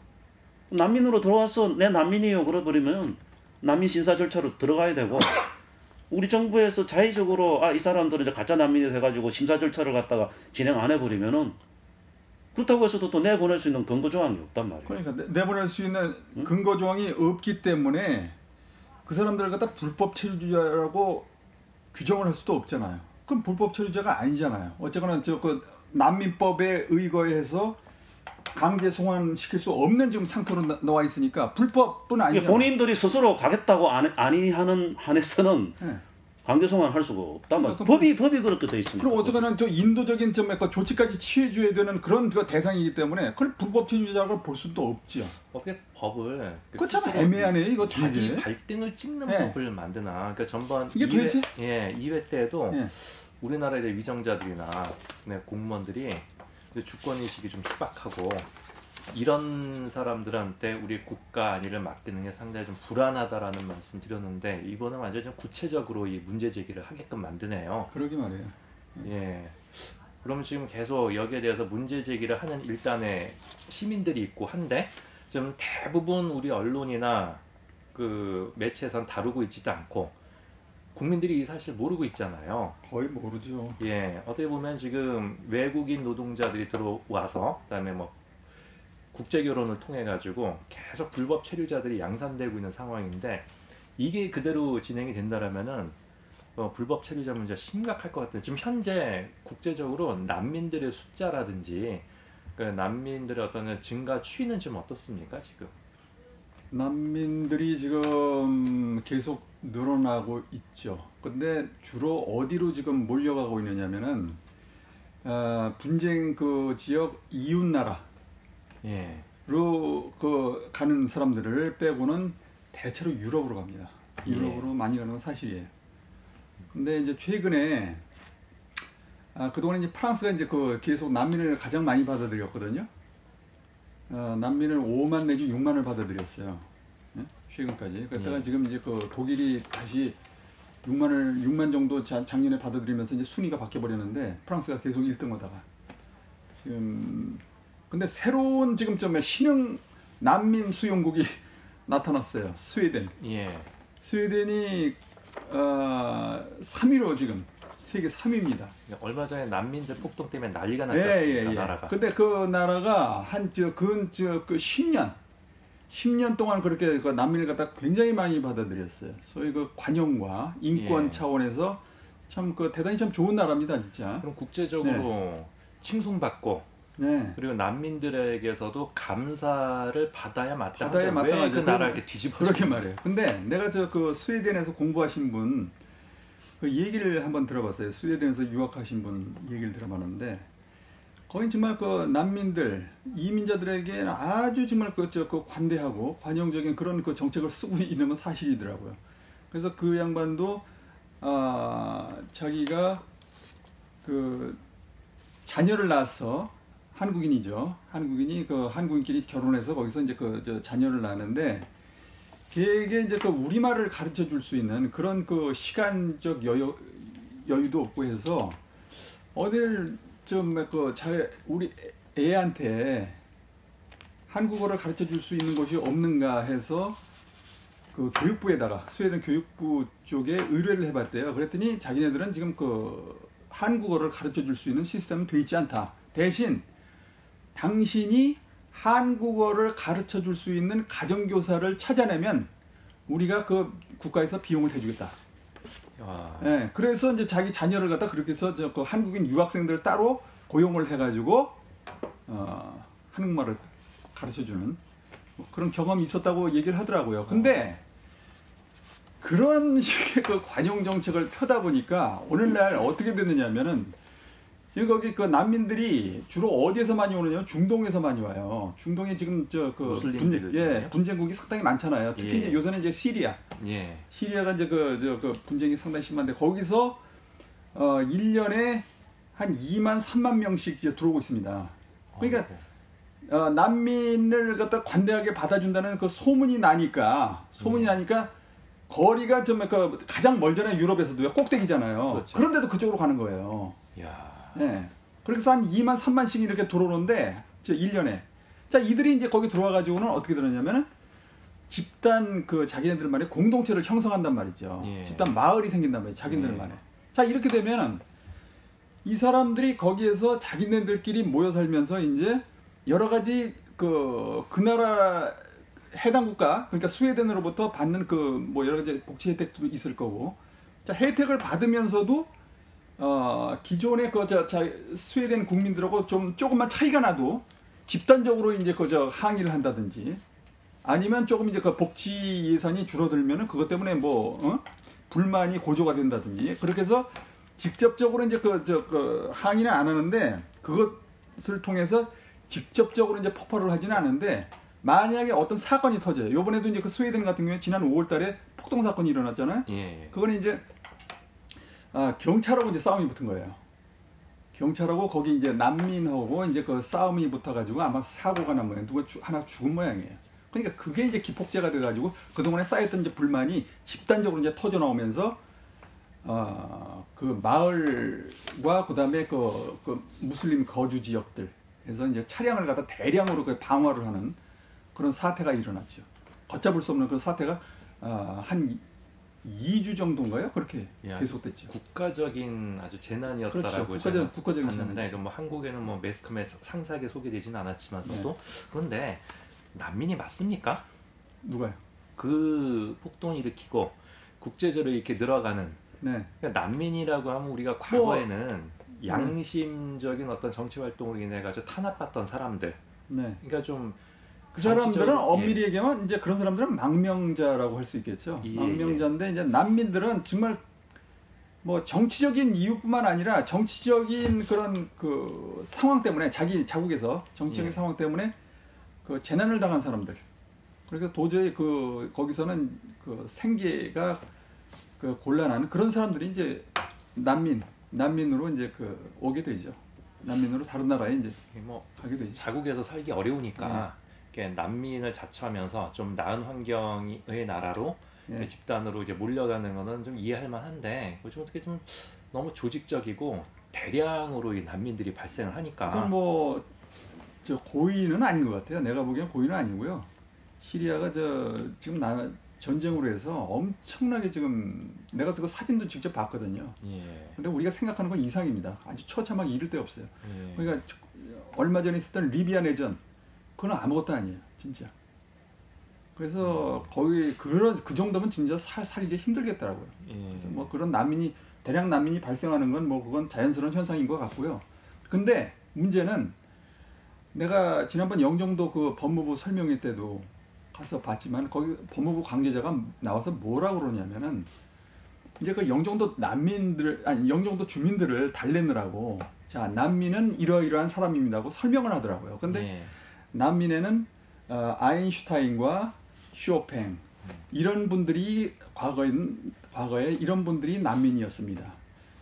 난민으로 들어와서 내 난민이요 그러버리면 난민 심사 절차로 들어가야 되고 우리 정부에서 자의적으로 아 이 사람들은 이제 가짜 난민이 돼가지고 심사 절차를 갖다가 진행 안 해버리면은 그렇다고 해서도 또 내보낼 수 있는 근거 조항이 없단 말이에요. 그러니까 내- 내보낼 수 있는 근거 조항이 없기 때문에 그 사람들을 갖다 불법 체류자라고 규정을 할 수도 없잖아요. 그럼 불법 체류자가 아니잖아요. 어쨌거나 저그 난민법에 의거해서 강제 송환시킬 수 없는 지금 상태로 나, 나와 있으니까 불법은 이게 아니잖아요. 본인들이 스스로 가겠다고 안, 아니 하는 한에서는 예. 강제 송환할 수가 없단 말이야. 그럼 법이 법이 그렇게 돼 있습니다. 그럼 어떻게는 저 인도적인 좀 약간 조치까지 취해줘야 되는 그런 그 대상이기 때문에 그걸 불법 체류자가 볼 수도 없지요. 어떻게 법을 그거 참 스스로 애매하네 이거 자기 되게. 발등을 찍는 네. 법을 만드나. 그러니까 전번 이게 이회- 도대체? 예, 2회 때도 예. 우리나라 이제 위정자들이나 네, 공무원들이 주권 의식이 좀 희박하고 이런 사람들한테 우리 국가 안위를 맡기는 게 상당히 좀 불안하다라는 말씀 드렸는데 이번은 완전 좀 구체적으로 이 문제 제기를 하게끔 만드네요. 그러게 말이에요. 예. 그러면 지금 계속 여기에 대해서 문제 제기를 하는 일단의 시민들이 있고 한데 좀 대부분 우리 언론이나 그 매체에선 다루고 있지도 않고 국민들이 사실 모르고 있잖아요. 거의 모르죠. 예, 어떻게 보면 지금 외국인 노동자들이 들어와서 그다음에 뭐 국제 결혼을 통해 가지고 계속 불법 체류자들이 양산되고 있는 상황인데 이게 그대로 진행이 된다라면은 어, 불법 체류자 문제 가 심각할 것 같아요. 지금 현재 국제적으로 난민들의 숫자라든지 그 난민들의 어떤 증가 추이는 좀 어떻습니까 지금? 난민들이 지금 계속 늘어나고 있죠. 근데 주로 어디로 지금 몰려가고 있느냐면은 아, 분쟁 그 지역 이웃 나라 로 예, 그 가는 사람들을 빼고는 대체로 유럽으로 갑니다. 예. 유럽으로 많이 가는 건 사실이에요. 근데 이제 최근에 아, 그동안 이제 프랑스가 이제 그 계속 난민을 가장 많이 받아들였거든요. 어, 난민을 5만 내지 6만을 받아들였어요. 예? 최근까지. 그랬다가 예. 지금 이제 그 독일이 다시 6만을 6만 정도 자- 작년에 받아들이면서 이제 순위가 바뀌어 버렸는데 프랑스가 계속 1등 하다가 지금 근데 새로운 지금 좀 신흥 난민 수용국이 나타났어요. 스웨덴. 예, 스웨덴이 어, 3위로 지금 세계 3위입니다. 얼마 전에 난민들 폭동 때문에 난리가 났지 예, 예, 예. 나라가? 근데 그 나라가 한저근저그 10년 10년 동안 그렇게 그 난민을 갖다 굉장히 많이 받아들였어요. 소위 그 관용과 인권 예. 차원에서 참 그 대단히 참 좋은 나라입니다, 진짜. 그럼 국제적으로 칭송받고 네. 그리고 난민들에게서도 감사를 받아야 마땅한데 받아야 마땅하죠. 왜그 그럼- 나라 이렇게 뒤집어져? 그렇게 말해요. 근데 내가 저 그 스웨덴에서 공부하신 분 그 얘기를 한번 들어봤어요. 스웨덴에서 유학하신 분 얘기를 들어봤는데 거의 정말 그 난민들 이민자들에게는 아주 정말 그저 그 관대하고 관용적인 그런 그 정책을 쓰고 있는 건 사실이더라고요. 그래서 그 양반도 아 자기가 그 자녀를 낳아서 한국인이죠. 한국인이 그 한국인끼리 결혼해서 거기서 이제 그저 자녀를 낳는데 걔에게 이제 그 우리말을 가르쳐 줄 수 있는 그런 그 시간적 여유 여유도 없고 해서 어딜 좀그 우리 애한테 한국어를 가르쳐 줄 수 있는 곳이 없는가 해서 그 교육부에다가 스웨덴 교육부 쪽에 의뢰를 해봤대요. 그랬더니 자기네들은 지금 그 한국어를 가르쳐 줄 수 있는 시스템은 돼 있지 않다. 대신 당신이 한국어를 가르쳐 줄 수 있는 가정교사를 찾아내면 우리가 그 국가에서 비용을 해주겠다. 야, 예, 그래서 이제 자기 자녀를 갖다 그렇게 해서 저 그 한국인 유학생들 따로 고용을 해가지고 어, 한국말을 가르쳐 주는 뭐 그런 경험이 있었다고 얘기를 하더라고요. 근데 그런 식의 그 관용 정책을 펴다 보니까 오늘날 어떻게 됐느냐면은 지금 거기 그 난민들이 주로 어디에서 많이 오느냐면 중동에서 많이 와요. 중동에 지금 저그 분쟁, 예? 분쟁국이 상당히 많잖아요. 특히 예. 이제 요새는 이제 시리아. 예, 시리아가 이제 그, 저, 그 분쟁이 상당히 심한데 거기서 어 1년에 한 2만 3만 명씩 이제 들어오고 있습니다. 그러니까 아이고. 어, 난민을 갖다 관대하게 받아준다는 그 소문이 나니까 소문이 음. 나니까 거리가 좀그 가장 멀잖아요 유럽에서도요 꼭대기잖아요. 그렇죠. 그런데도 그쪽으로 가는 거예요. 야, 예. 그래서 한 2만 3만씩 이렇게 들어오는데 저 1년에 자 이들이 이제 거기 들어와 가지고는 어떻게 들었냐면은 집단 그 자기네들만의 공동체를 형성한단 말이죠. 예. 집단 마을이 생긴단 말이에요. 자기네들만의. 예. 자 이렇게 되면은 이 사람들이 거기에서 자기네들끼리 모여 살면서 이제 여러 가지 그 그 나라 해당 국가 그러니까 스웨덴으로부터 받는 그 뭐 여러 가지 복지 혜택도 있을 거고 자 혜택을 받으면서도 어 기존의 그저 스웨덴 국민들하고 좀 조금만 차이가 나도 집단적으로 이제 그저 항의를 한다든지 아니면 조금 이제 그 복지 예산이 줄어들면은 그것 때문에 뭐 어? 불만이 고조가 된다든지 그렇게 해서 직접적으로 이제 그저그 항의는 안 하는데 그것을 통해서 직접적으로 이제 폭발을 하지는 않은데 만약에 어떤 사건이 터져요. 요번에도 이제 그 스웨덴 같은 경우에 지난 5월 달에 폭동 사건이 일어났잖아요. 예. 그거는 이제 아, 경찰하고 이제 싸움이 붙은 거예요. 경찰하고 거기 이제 난민하고 이제 그 싸움이 붙어가지고 아마 사고가 난 모양, 누가 죽- 하나 죽은 모양이에요. 그러니까 그게 이제 기폭제가 돼가지고 그동안에 쌓였던 이제 불만이 집단적으로 이제 터져 나오면서 어, 그 마을과 그다음에 그, 그 무슬림 거주 지역들 에서 이제 차량을 갖다 대량으로 그 방어를 하는 그런 사태가 일어났죠. 걷잡을 수 없는 그런 사태가 어, 한 2주 정도인가요? 그렇게 야, 계속됐죠. 국가적인 아주 재난이었다라고 그렇죠. 국가적- 국가적인 재난이죠. 그뭐 한국에는 뭐 매스컴에 상세하게 소개되지는 않았지만서도 네. 그런데 난민이 맞습니까? 누가요? 그 폭동을 일으키고 국제적으로 이렇게 늘어가는 네. 그러니까 난민이라고 하면 우리가 과거에는 양심적인 어떤 정치 활동으로 인해 가지고 탄압받던 사람들 네. 그러니까 좀 그 사람들은 엄밀히 얘기하면 이제 그런 사람들은 망명자라고 할 수 있겠죠. 예, 망명자인데 이제 난민들은 정말 뭐 정치적인 이유뿐만 아니라 정치적인 그런 그 상황 때문에 자기 자국에서 정치적인 예. 상황 때문에 그 재난을 당한 사람들. 그러니까 도저히 그 거기서는 그 생계가 그 곤란한 그런 사람들이 이제 난민 난민으로 이제 그 오게 되죠. 난민으로 다른 나라에 이제 뭐 가게 되죠. 자국에서 살기 어려우니까 이렇게 난민을 자처하면서 좀 나은 환경의 나라로 예. 이렇게 집단으로 이제 몰려가는 거는 좀 이해할 만한데 좀 어떻게 좀 너무 조직적이고 대량으로 이 난민들이 발생을 하니까 그건 뭐, 저 고의는 아닌 것 같아요. 내가 보기엔 고의는 아니고요. 시리아가 저 지금 나 전쟁으로 해서 엄청나게 지금 내가 그 사진도 직접 봤거든요. 예, 근데 우리가 생각하는 건 이상입니다. 아주 처참하게 이를 데 없어요. 예. 그러니까 저- 얼마 전에 있었던 리비아 내전 그건 아무것도 아니에요, 진짜. 그래서 거의 그런 그 정도면 진짜 살 살기 힘들겠더라고요. 예. 그래서 뭐 그런 난민이 대량 난민이 발생하는 건 뭐 그건 자연스러운 현상인 것 같고요. 근데 문제는 내가 지난번 영종도 그 법무부 설명회 때도 가서 봤지만 거기 법무부 관계자가 나와서 뭐라고 그러냐면은 이제 그 영종도 난민들 아니 영종도 주민들을 달래느라고 자 난민은 이러이러한 사람입니다고 설명을 하더라고요. 근데 예. 난민에는 어, 아인슈타인과 쇼팽 이런 분들이 과거에 과거에 이런 분들이 난민이었습니다.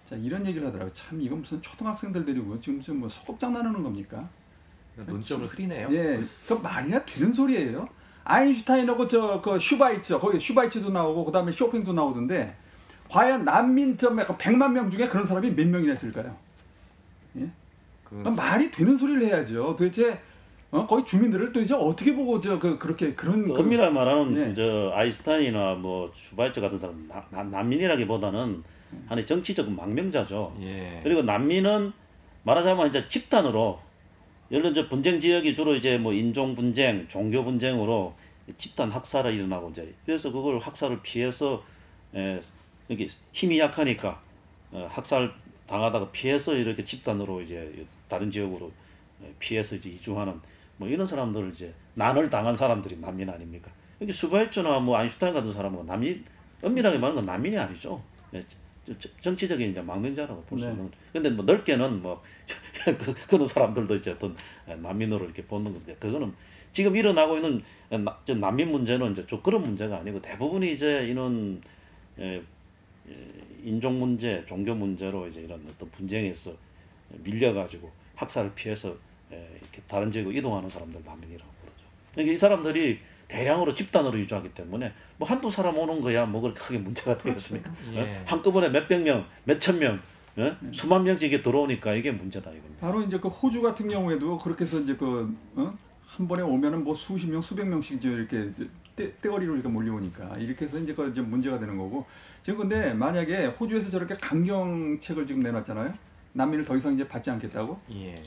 자 이런 얘기를 하더라고요. 참 이건 무슨 초등학생들 데리고 지금 무슨 뭐 소꿉장난하는 겁니까? 논점을 흐리네요. 예, 그 말이나 되는 소리예요. 아인슈타인하고 저 그 슈바이처 거기 슈바이처도 나오고 그다음에 쇼팽도 나오던데 과연 난민 좀 약간 100만 명 중에 그런 사람이 몇 명이나 있을까요? 예? 그 아, 말이 되는 소리를 해야죠. 도대체 어? 거기 주민들을 도대체 어떻게 보고 저 그 그렇게 그런 그- 엄밀히 말하면 네. 저 아인슈타인이나 뭐 슈바이처 같은 사람 나- 나- 난민이라기보다는 하나의 정치적 망명자죠. 예. 그리고 난민은 말하자면 이제 집단으로 예를 들어 이제 분쟁 지역이 주로 이제 뭐 인종 분쟁, 종교 분쟁으로 집단 학살이 일어나고 이제 그래서 그걸 학살을 피해서 에, 이렇게 힘이 약하니까 어, 학살 당하다가 피해서 이렇게 집단으로 이제 다른 지역으로 피해서 이제 이주하는 뭐 이런 사람들을 이제 난을 당한 사람들이 난민 아닙니까? 여기 수바이처나 뭐 아인슈타인 같은 사람은 난민 엄밀하게 말하는 건 난민이 아니죠. 예, 정치적인 이제 망명자라고 볼수 네. 있는. 근데 뭐 넓게는 뭐 그, 그런 사람들도 이제 어떤 난민으로 이렇게 보는 건데 그거는 지금 일어나고 있는 난민 문제는 이제 좀 그런 문제가 아니고 대부분이 이제 이런 예, 예, 인종 문제, 종교 문제로 이제 이런 어떤 분쟁에서 밀려가지고 학살을 피해서 예, 이렇게 다른 지역으로 이동하는 사람들 난민이라고 그러죠. 그러니까 이 사람들이 대량으로 집단으로 유주하기 때문에 뭐 한두 사람 오는 거야 뭐 그렇게 크게 문제가 되겠습니까? 예. 어? 한꺼번에 몇백 명, 몇천 명, 예? 수만 명씩 이게 들어오니까 이게 문제다 이겁니다. 바로 이제 그 호주 같은 경우에도 그렇게 해서 이제 그한 번에 오면은 뭐 수십 명, 수백 명씩 이제 이렇게 떼, 떼거리로 이렇게 몰려오니까 이렇게 해서 이제 그 이제 문제가 되는 거고 지금 근데 만약에 호주에서 저렇게 강경책을 지금 내놨잖아요. 난민을 더 이상 이제 받지 않겠다고. 예.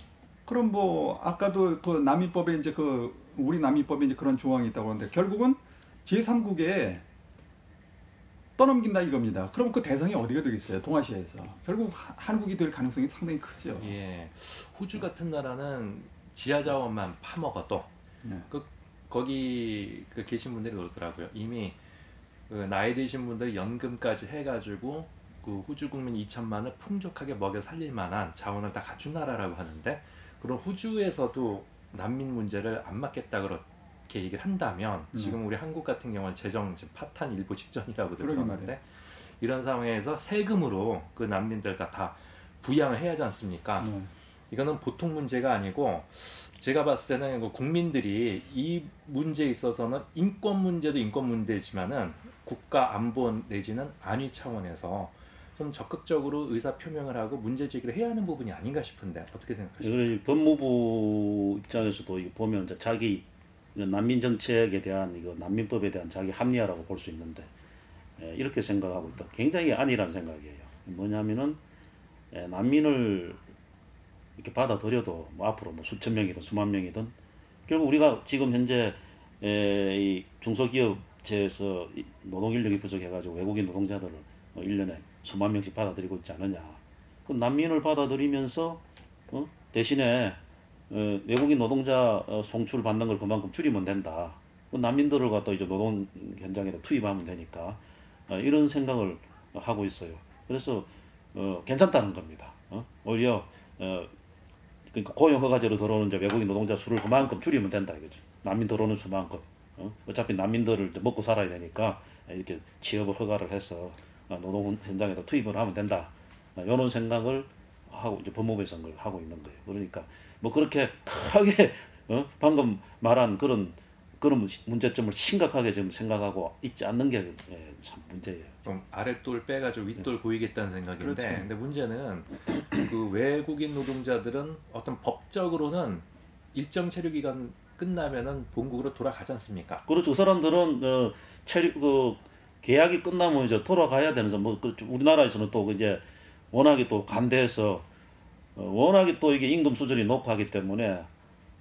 그럼 뭐 아까도 그 난민법에 이제 그 우리 난민법에 이제 그런 조항이 있다고 하는데 결국은 제3국에 떠넘긴다 이겁니다. 그럼 그 대상이 어디가 되겠어요? 동아시아에서. 결국 하- 한국이 될 가능성이 상당히 크죠. 예. 호주 같은 나라는 지하 자원만 파먹어도 네. 그 거기 그 계신 분들이 그러더라고요. 이미 그 나이 드신 분들 연금까지 해가지고 그 호주 국민 2천만을 풍족하게 먹여 살릴 만한 자원을 다 갖춘 나라라고 하는데 그런 호주에서도 난민 문제를 안 맡겠다 그렇게 얘기를 한다면 음. 지금 우리 한국 같은 경우는 재정 지금 파탄 일부 직전이라고 들었는데. 이런 상황에서 세금으로 그 난민들 다, 다 부양을 해야 하지 않습니까? 네. 이거는 보통 문제가 아니고 제가 봤을 때는 그 국민들이 이 문제에 있어서는 인권 문제도 인권 문제지만은 국가 안보 내지는 안위 차원에서 좀 적극적으로 의사 표명을 하고 문제 제기를 해야 하는 부분이 아닌가 싶은데 어떻게 생각하십니까? 법무부 입장에서도 보면 자기 난민 정책에 대한 이거 난민법에 대한 자기 합리화라고 볼 수 있는데 예, 이렇게 생각하고 있다. 굉장히 아니라는 생각이에요. 뭐냐면은 예, 난민을 이렇게 받아들여도 뭐 앞으로 뭐 수천 명이든 수만 명이든 결국 우리가 지금 현재 에, 이 중소기업체에서 이 노동 인력이 부족해가지고 외국인 노동자들을 뭐 1년에 수만 명씩 받아들이고 있지 않느냐. 그 난민을 받아들이면서 어? 대신에 어, 외국인 노동자 어, 송출 받는 걸 그만큼 줄이면 된다. 그 난민들을 갖다 이제 노동 현장에다 투입하면 되니까 어, 이런 생각을 하고 있어요. 그래서 어, 괜찮다는 겁니다. 어? 오히려 어, 그러니까 고용 허가제로 들어오는 이제 외국인 노동자 수를 그만큼 줄이면 된다 이거지. 난민 들어오는 수만큼. 어? 어차피 난민들을 먹고 살아야 되니까 이렇게 취업을 허가를 해서 어, 노동 현장에다 투입을 하면 된다. 어, 이런 생각을 하고 이제 법무부에서 그걸 하고 있는 거예요. 그러니까 뭐 그렇게 크게 어? 방금 말한 그런 그런 문제점을 심각하게 지금 생각하고 있지 않는 게 참 문제예요. 좀 아랫돌 빼가지고 윗돌 보이겠다는 생각인데 그렇죠. 근데 문제는 그 외국인 노동자들은 어떤 법적으로는 일정 체류 기간 끝나면은 본국으로 돌아가지 않습니까? 그렇죠. 그 사람들은 어, 체류 그 계약이 끝나면 이제 돌아가야 되는 뭐 그, 우리나라에서는 또 이제 워낙에 또 간대해서 어, 워낙에 또 이게 임금 수준이 높아하기 때문에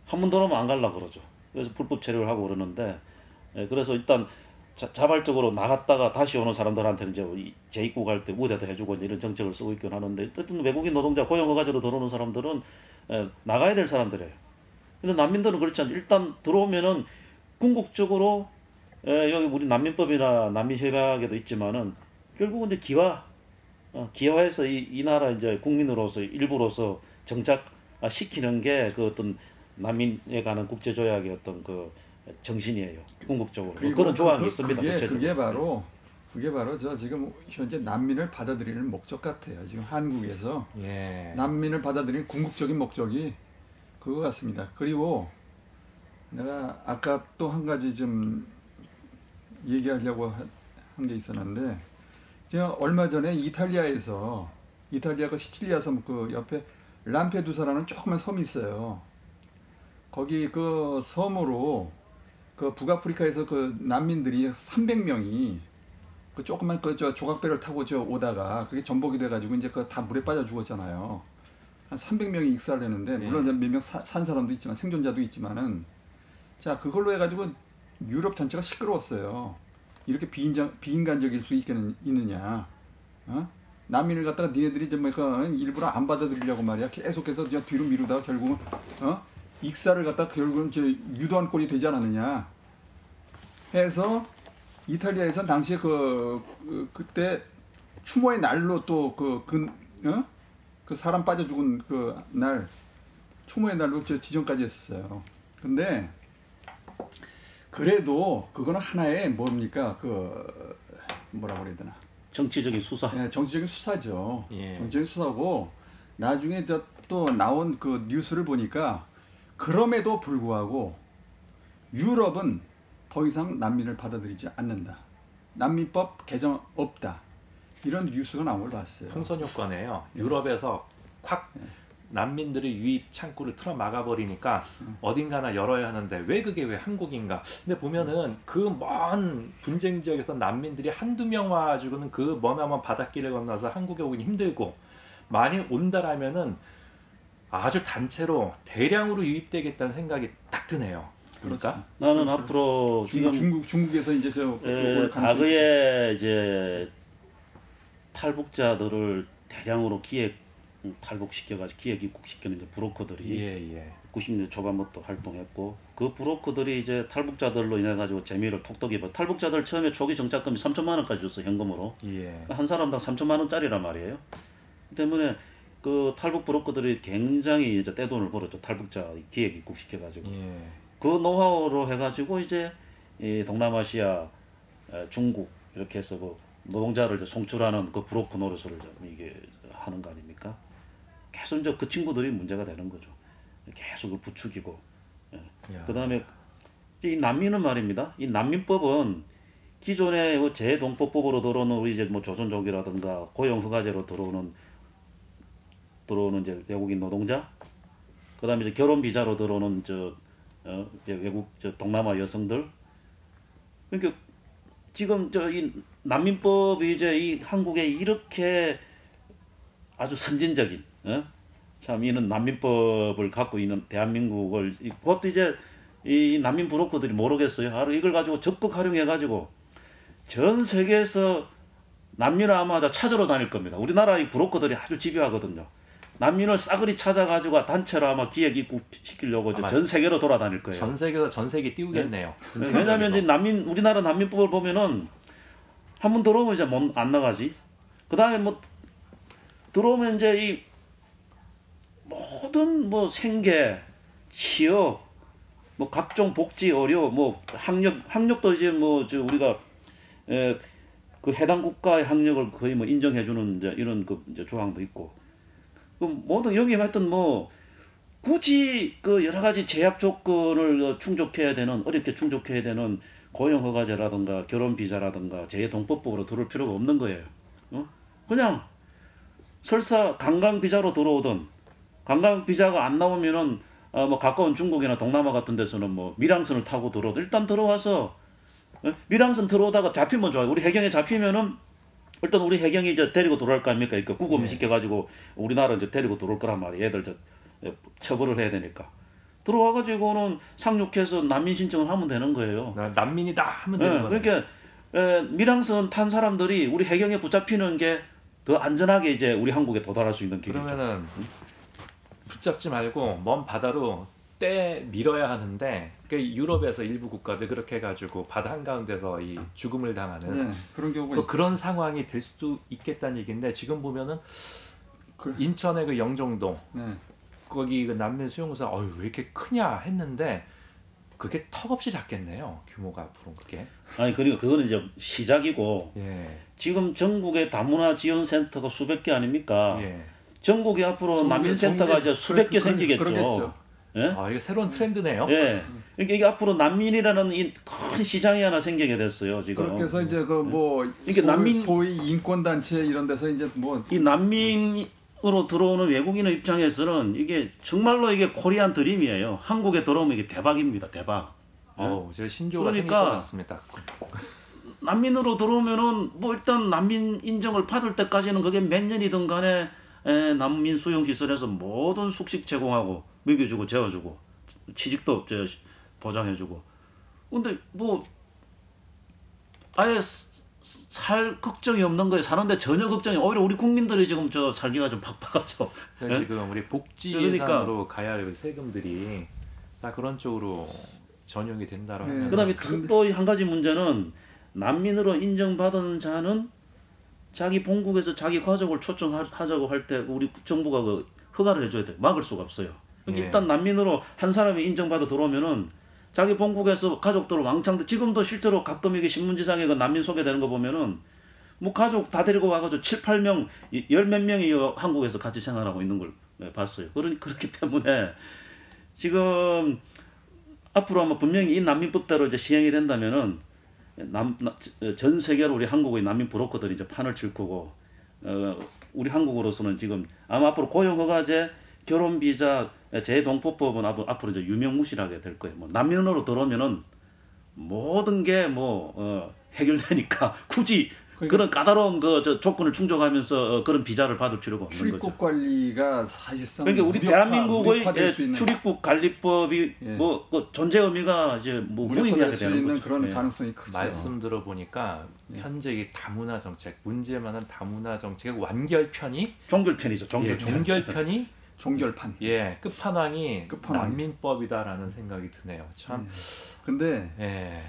한 번 들어오면 안 갈라 그러죠. 그래서 불법 체류를 하고 그러는데 예, 그래서 일단 자, 자발적으로 나갔다가 다시 오는 사람들한테는 이제 이 재입국 할 때 우대도 해주고 이런 정책을 쓰고 있긴 하는데 어쨌든 외국인 노동자 고용허가제로 들어오는 사람들은 예, 나가야 될 사람들이에요. 근데 난민들은 그렇지 않죠. 일단 들어오면은 궁극적으로 에, 여기 우리 난민법이나 난민협약에도 있지만은 결국은 이제 기화 어, 기화해서 이, 이 나라 이제 국민으로서 일부로서 정착 아, 시키는 게 그 어떤 난민에 관한 국제조약의 어떤 그 정신이에요. 궁극적으로 뭐 그런 조항이 그, 있습니다. 그게, 구체적으로. 그게 바로 그게 바로 저 지금 현재 난민을 받아들이는 목적 같아요. 지금 한국에서 예. 난민을 받아들이는 궁극적인 목적이 그거 같습니다. 그리고 내가 아까 또 한 가지 좀 얘기하려고 한 게 있었는데 제가 얼마 전에 이탈리아에서 이탈리아 그 시칠리아 섬 그 옆에 람페두사라는 조그만 섬이 있어요. 거기 그 섬으로 그 북아프리카에서 그 난민들이 300명이 그 조그만 그 저 조각배를 타고 저 오다가 그게 전복이 돼가지고 이제 그 다 물에 빠져 죽었잖아요. 한 300명이 익사를 했는데 물론 몇명 산 사람도 있지만 생존자도 있지만은 자 그걸로 해가지고 유럽 전체가 시끄러웠어요. 이렇게 비인장 비인간적일 수 있겠는 있느냐? 어? 난민을 갖다가 니네들이 좀 뭐가 일부러 안 받아들이려고 말이야. 계속해서 저 뒤로 미루다가 결국은 어? 익사를 갖다 결국은 저 유도한 꼴이 되지 않았느냐? 해서 이탈리아에서 당시에 그, 그 그때 추모의 날로 또그그 어? 그 사람 빠져 죽은 그 날 추모의 날로 저 지정까지 했었어요. 근데 그래도 그거는 하나의 뭡니까 그 뭐라 그래야 되나 정치적인 수사. 예, 정치적인 수사죠. 예. 정치적인 수사고 나중에 저 또 나온 그 뉴스를 보니까 그럼에도 불구하고 유럽은 더 이상 난민을 받아들이지 않는다. 난민법 개정 없다. 이런 뉴스가 나온 걸 봤어요. 풍선 효과네요. 유럽에서 확 난민들의 유입 창구를 틀어 막아버리니까 어딘가나 열어야 하는데 왜 그게 왜 한국인가? 근데 보면은 그 먼 분쟁 지역에서 난민들이 한두 명 와가지고는 그 머나먼 바닷길을 건너서 한국에 오긴 힘들고 만일 온다라면은 아주 단체로 대량으로 유입되겠다는 생각이 딱 드네요. 그러니까 나는 앞으로 중국, 중국 중국에서 이제 저 에, 과거에 이제 탈북자들을 대량으로 기획 탈북시켜가지고 기획 입국시키는 이제 브로커들이 예, 예. 90년대 초반부터 활동했고 그 브로커들이 이제 탈북자들로 인해 가지고 재미를 톡톡 입어 탈북자들 처음에 초기 정착금이 3천만 원까지 줬어 현금으로 예. 한 사람당 3천만 원짜리란 말이에요. 그 때문에 그 탈북 브로커들이 굉장히 이제 떼돈을 벌었죠. 탈북자 기획 입국시켜 가지고 예. 그 노하우로 해가지고 이제 이 동남아시아, 에, 중국 이렇게 해서 그 노동자를 이제 송출하는 그 브로커 노릇을 좀 이게 하는 거 아닙니까? 계속 이제 그 친구들이 문제가 되는 거죠. 계속 그 부추기고. 야. 그 다음에 이 난민은 말입니다. 이 난민법은 기존의 뭐 재동법법으로 들어오는 우리 이제 뭐 조선족이라든가 고용 허가제로 들어오는 들어오는 이제 외국인 노동자, 그 다음에 이제 결혼 비자로 들어오는 저 어, 외국 저 동남아 여성들. 그러니까 지금 저 이 난민법이 이제 이 한국에 이렇게 아주 선진적인 어? 참 이는 난민법을 갖고 있는 대한민국을 이- 그것도 이제 이 난민 브로커들이 모르겠어요. 바로 이걸 가지고 적극 활용해 가지고 전 세계에서 난민을 아마 다 찾으러 다닐 겁니다. 우리나라 이 브로커들이 아주 집요하거든요. 난민을 싸그리 찾아가지고 단체로 아마 기획 입국 시키려고 이제 아마 전 세계로 돌아다닐 거예요. 전 세계에서 전 세계 띄우겠네요. 네, 왜냐하면 이제 난민 우리나라 난민법을 보면은 한 번 들어오면 이제 못 안 나가지. 그 다음에 뭐 들어오면 이제 이 모든 뭐 생계, 취업, 뭐 각종 복지 의료, 뭐 학력 학력도 이제 뭐저 우리가 에, 그 해당 국가의 학력을 거의 뭐 인정해 주는 이제 이런 그 이제 조항도 있고 그 모든 여기에 하여튼 뭐 굳이 그 여러 가지 제약 조건을 어, 충족해야 되는 어렵게 충족해야 되는 고용 허가제라든가 결혼 비자라든가 재동법법으로 들어올 필요가 없는 거예요. 어? 그냥 설사 관광 비자로 들어오든 관광 비자가 안 나오면은 어, 뭐 가까운 중국이나 동남아 같은 데서는 뭐 밀항선을 타고 들어오든 일단 들어와서 어? 밀항선 들어오다가 잡히면 좋아요. 우리 해경에 잡히면은 일단 우리 해경이 이제 데리고 들어올 거 아닙니까? 그러니까 구금 시켜가지고 우리나라 이제 데리고 들어올 거란 말이에요. 얘들 저 예, 처벌을 해야 되니까. 들어와가지고는 상륙해서 난민 신청을 하면 되는 거예요. 나- 난민이다 하면 네, 되는 거네. 그러니까 에, 밀항선 탄 사람들이 우리 해경에 붙잡히는 게 더 안전하게 이제 우리 한국에 도달할 수 있는 길이죠. 그러면은 붙잡지 말고 먼 바다로 떼 밀어야 하는데 그 유럽에서 일부 국가들 그렇게 해가지고 바다 한 가운데서 이 죽음을 당하는 네, 그런 경우가 또있 그런 상황이 될 수도 있겠다는 얘기인데 지금 보면은 그- 인천의 그 영종도 네. 거기 그 난민 수용소 어유 왜 이렇게 크냐 했는데 그게 턱없이 작겠네요 규모가 앞으로 그게 아니 그러니까 그거는 이제 시작이고 예, 지금 전국에 다문화 지원 센터가 수백 개 아닙니까? 예. 전국에 앞으로 전국에- 난민 센터가 전국에 이제 수백 개 생기겠죠. 그러겠죠. 예? 아 이게 새로운 트렌드네요 예. 그러니까 이게 앞으로 난민이라는 이 큰 시장이 하나 생기게 됐어요, 지금. 그렇게 해서 이제 그뭐 이게 소위, 난민- 소위 인권 단체 이런 데서 이제 뭐 이 난민으로 들어오는 외국인의 입장에서는 이게 정말로 이게 코리안 드림이에요. 한국에 들어오면 이게 대박입니다, 대박. 어우 제 신조가 생길 그러니까 것 같습니다 난민으로 들어오면은 뭐 일단 난민 인정을 받을 때까지는 그게 몇 년이든 간에 에, 난민 수용 시설에서 모든 숙식 제공하고 먹여주고 재워주고 취직도 저 보장해주고 근데 뭐 아예 살 걱정이 없는 거예요 사는데 전혀 걱정이 오히려 우리 국민들이 지금 저 살기가 좀 팍팍하죠 그래서 예? 지금 우리 복지 그러니까. 예산으로 가야 할 세금들이 다 그런 쪽으로 전용이 된다라고 네. 그다음에 근데- 또한 가지 문제는 난민으로 인정받은 자는 자기 본국에서 자기 가족을 초청하자고 할 때 우리 정부가 그 허가를 해줘야 돼. 막을 수가 없어요. 그러니까 예. 일단 난민으로 한 사람이 인정받아 들어오면은 자기 본국에서 가족들을 왕창 지금도 실제로 가끔 이게 신문지상에 그 난민 소개되는 거 보면은 뭐 가족 다 데리고 와가지고 7, 8명, 열 몇 명이 한국에서 같이 생활하고 있는 걸 네, 봤어요. 그러니 그렇기 때문에 지금 앞으로 아마 분명히 이 난민법대로 이제 시행이 된다면은 남, 나- 전 세계로 우리 한국의 난민 브로커들이 이제 판을 칠 거고 어, 우리 한국으로서는 지금 아마 앞으로 고용허가제, 결혼비자, 재동포법은 앞으로 이제 유명무실하게 될 거예요. 뭐 난민으로 들어오면은 모든 게 뭐 어, 해결되니까 굳이 그러니까 그런 까다로운 그저 조건을 충족하면서 어, 그런 비자를 받을 필요가 없는 거죠. 출입국 관리가 사실상 그러니까 우리 무력화, 대한민국의 예, 출입국 관리법이 예. 뭐그 존재 의미가 이제 뭐 무의미하게 수 되는 있는 거죠. 그런 예. 가능성이 크죠. 말씀 들어보니까 예. 현재 이 다문화 정책 문제 많은 다문화 정책의 완결편이 종결편이죠. 예, 종결편. 종결편이 종결판. 예 끝판왕이 끝판왕이. 난민법이다라는 생각이 드네요. 참 근데 예.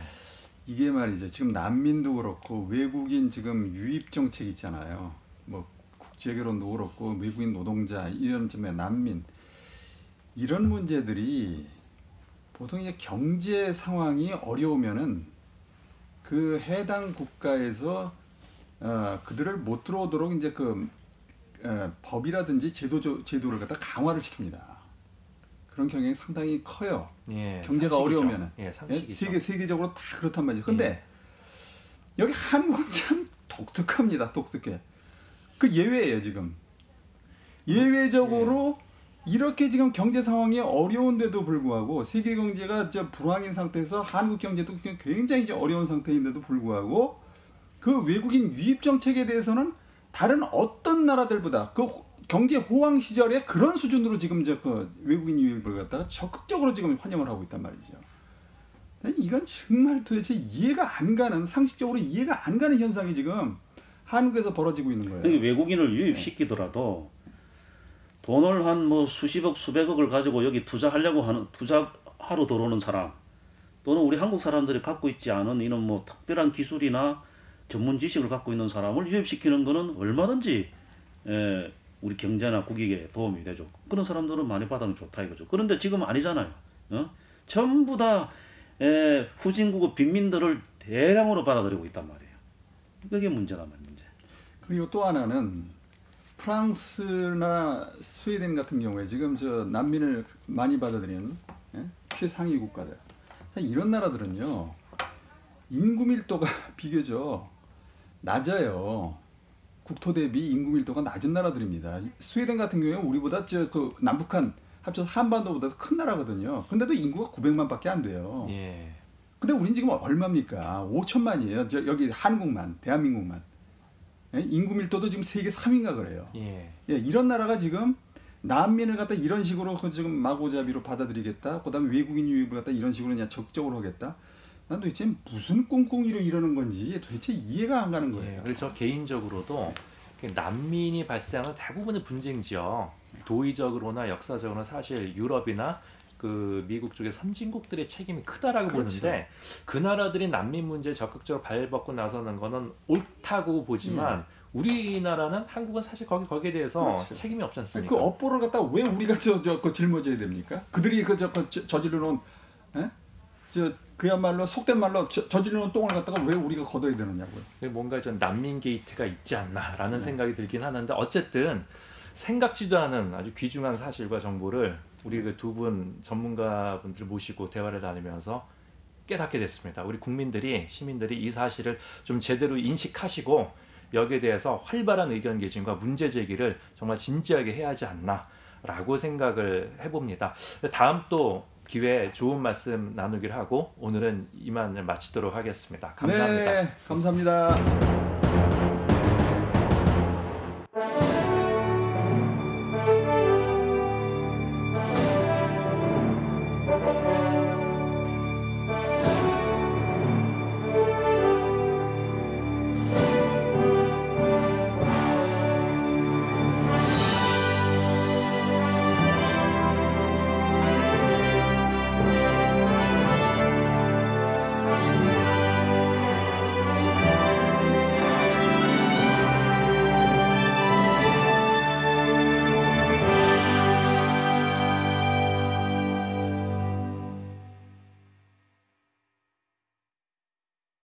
이게 말이죠. 지금 난민도 그렇고 외국인 지금 유입 정책 있잖아요. 뭐 국제 결혼도 그렇고 외국인 노동자 이런 점에 난민 이런 문제들이 보통 이제 경제 상황이 어려우면은 그 해당 국가에서 어, 그들을 못 들어오도록 이제 그 어, 법이라든지 제도 제도를 갖다 강화를 시킵니다. 그런 경향이 상당히 커요. 예, 경제가 상식이죠. 어려우면은 예, 예, 상식이죠. 세계 세계적으로 다 그렇단 말이죠. 근데 예. 여기 한국은 참 독특합니다. 독특해. 그 예외예요 지금. 예외적으로 이렇게 지금 경제 상황이 어려운데도 불구하고 세계 경제가 저 불황인 상태에서 한국 경제도 굉장히 이제 어려운 상태인데도 불구하고 그 외국인 유입 정책에 대해서는 다른 어떤 나라들보다 그 호- 경제 호황 시절에 그런 수준으로 지금 저 그 외국인 유입을 갖다가 적극적으로 지금 환영을 하고 있단 말이죠. 이건 정말 도대체 이해가 안 가는 상식적으로 이해가 안 가는 현상이 지금 한국에서 벌어지고 있는 거예요. 외국인을 유입시키더라도 돈을 한 뭐 수십억 수백억을 가지고 여기 투자하려고 하는 투자하러 들어오는 사람 또는 우리 한국 사람들이 갖고 있지 않은 이런 뭐 특별한 기술이나 전문 지식을 갖고 있는 사람을 유입시키는 거는 얼마든지 에, 우리 경제나 국익에 도움이 되죠. 그런 사람들은 많이 받으면 좋다 이거죠. 그런데 지금 아니잖아요. 어? 전부 다 에, 후진국의 빈민들을 대량으로 받아들이고 있단 말이에요. 그게 문제란 말이에요. 문제. 그리고 또 하나는 프랑스나 스웨덴 같은 경우에 지금 저 난민을 많이 받아들이는 예? 최상위 국가들. 이런 나라들은요 인구 밀도가 비교적 낮아요. 국토 대비 인구 밀도가 낮은 나라들입니다. 스웨덴 같은 경우에 우리보다 저 그 남북한 합쳐서 한반도보다 더큰 나라거든요. 근데도 인구가 900만밖에 안 돼요. 예. 근데 우린 지금 얼마입니까? 5천만이에요. 저 여기 한국만, 대한민국만. 예? 인구 밀도도 지금 세계 3위인가 그래요. 예. 예, 이런 나라가 지금 난민을 갖다 이런 식으로 그 지금 마구잡이로 받아들이겠다. 그다음에 외국인 유입을 갖다 이런 식으로 그냥 적극적으로 하겠다. 난 도대체 무슨 꿍꿍이로 이러는 건지 도대체 이해가 안 가는 예. 거예요. 그래서 저 개인적으로도 그 난민이 발생하는 대부분의 분쟁 지역 도의적으로나 역사적으로는 사실 유럽이나 그 미국 쪽의 선진국들의 책임이 크다라고 그렇죠. 보는데 그 나라들이 난민 문제에 적극적으로 발벗고 나서는 거는 옳다고 보지만 우리나라는 한국은 사실 거기 거기에 대해서 음. 그렇죠. 책임이 없지 아니, 않습니까? 그 업보를 갖다 왜 우리가 저저 그 짊어져야 됩니까? 그들이 그저 그 저- 저지르 놓은 예? 저 그야말로 속된 말로 저, 저지르 놓은 똥을 갖다가 왜 우리가 걷어야 되느냐고요. 뭔가 좀 난민 게이트가 있지 네. 않나라는 생각이 들긴 하는데 어쨌든 생각지도 않은 아주 귀중한 사실과 정보를 우리 그 두 분 전문가분들 모시고 대화를 나누면서 깨닫게 됐습니다. 우리 국민들이 시민들이 이 사실을 좀 제대로 인식하시고 여기에 대해서 활발한 의견 개진과 문제 제기를 정말 진지하게 해야 하지 않나라고 생각을 해봅니다. 다음 또 기회에 좋은 말씀 나누기를 하고 오늘은 이만 마치도록 하겠습니다. 감사합니다. 네, 감사합니다.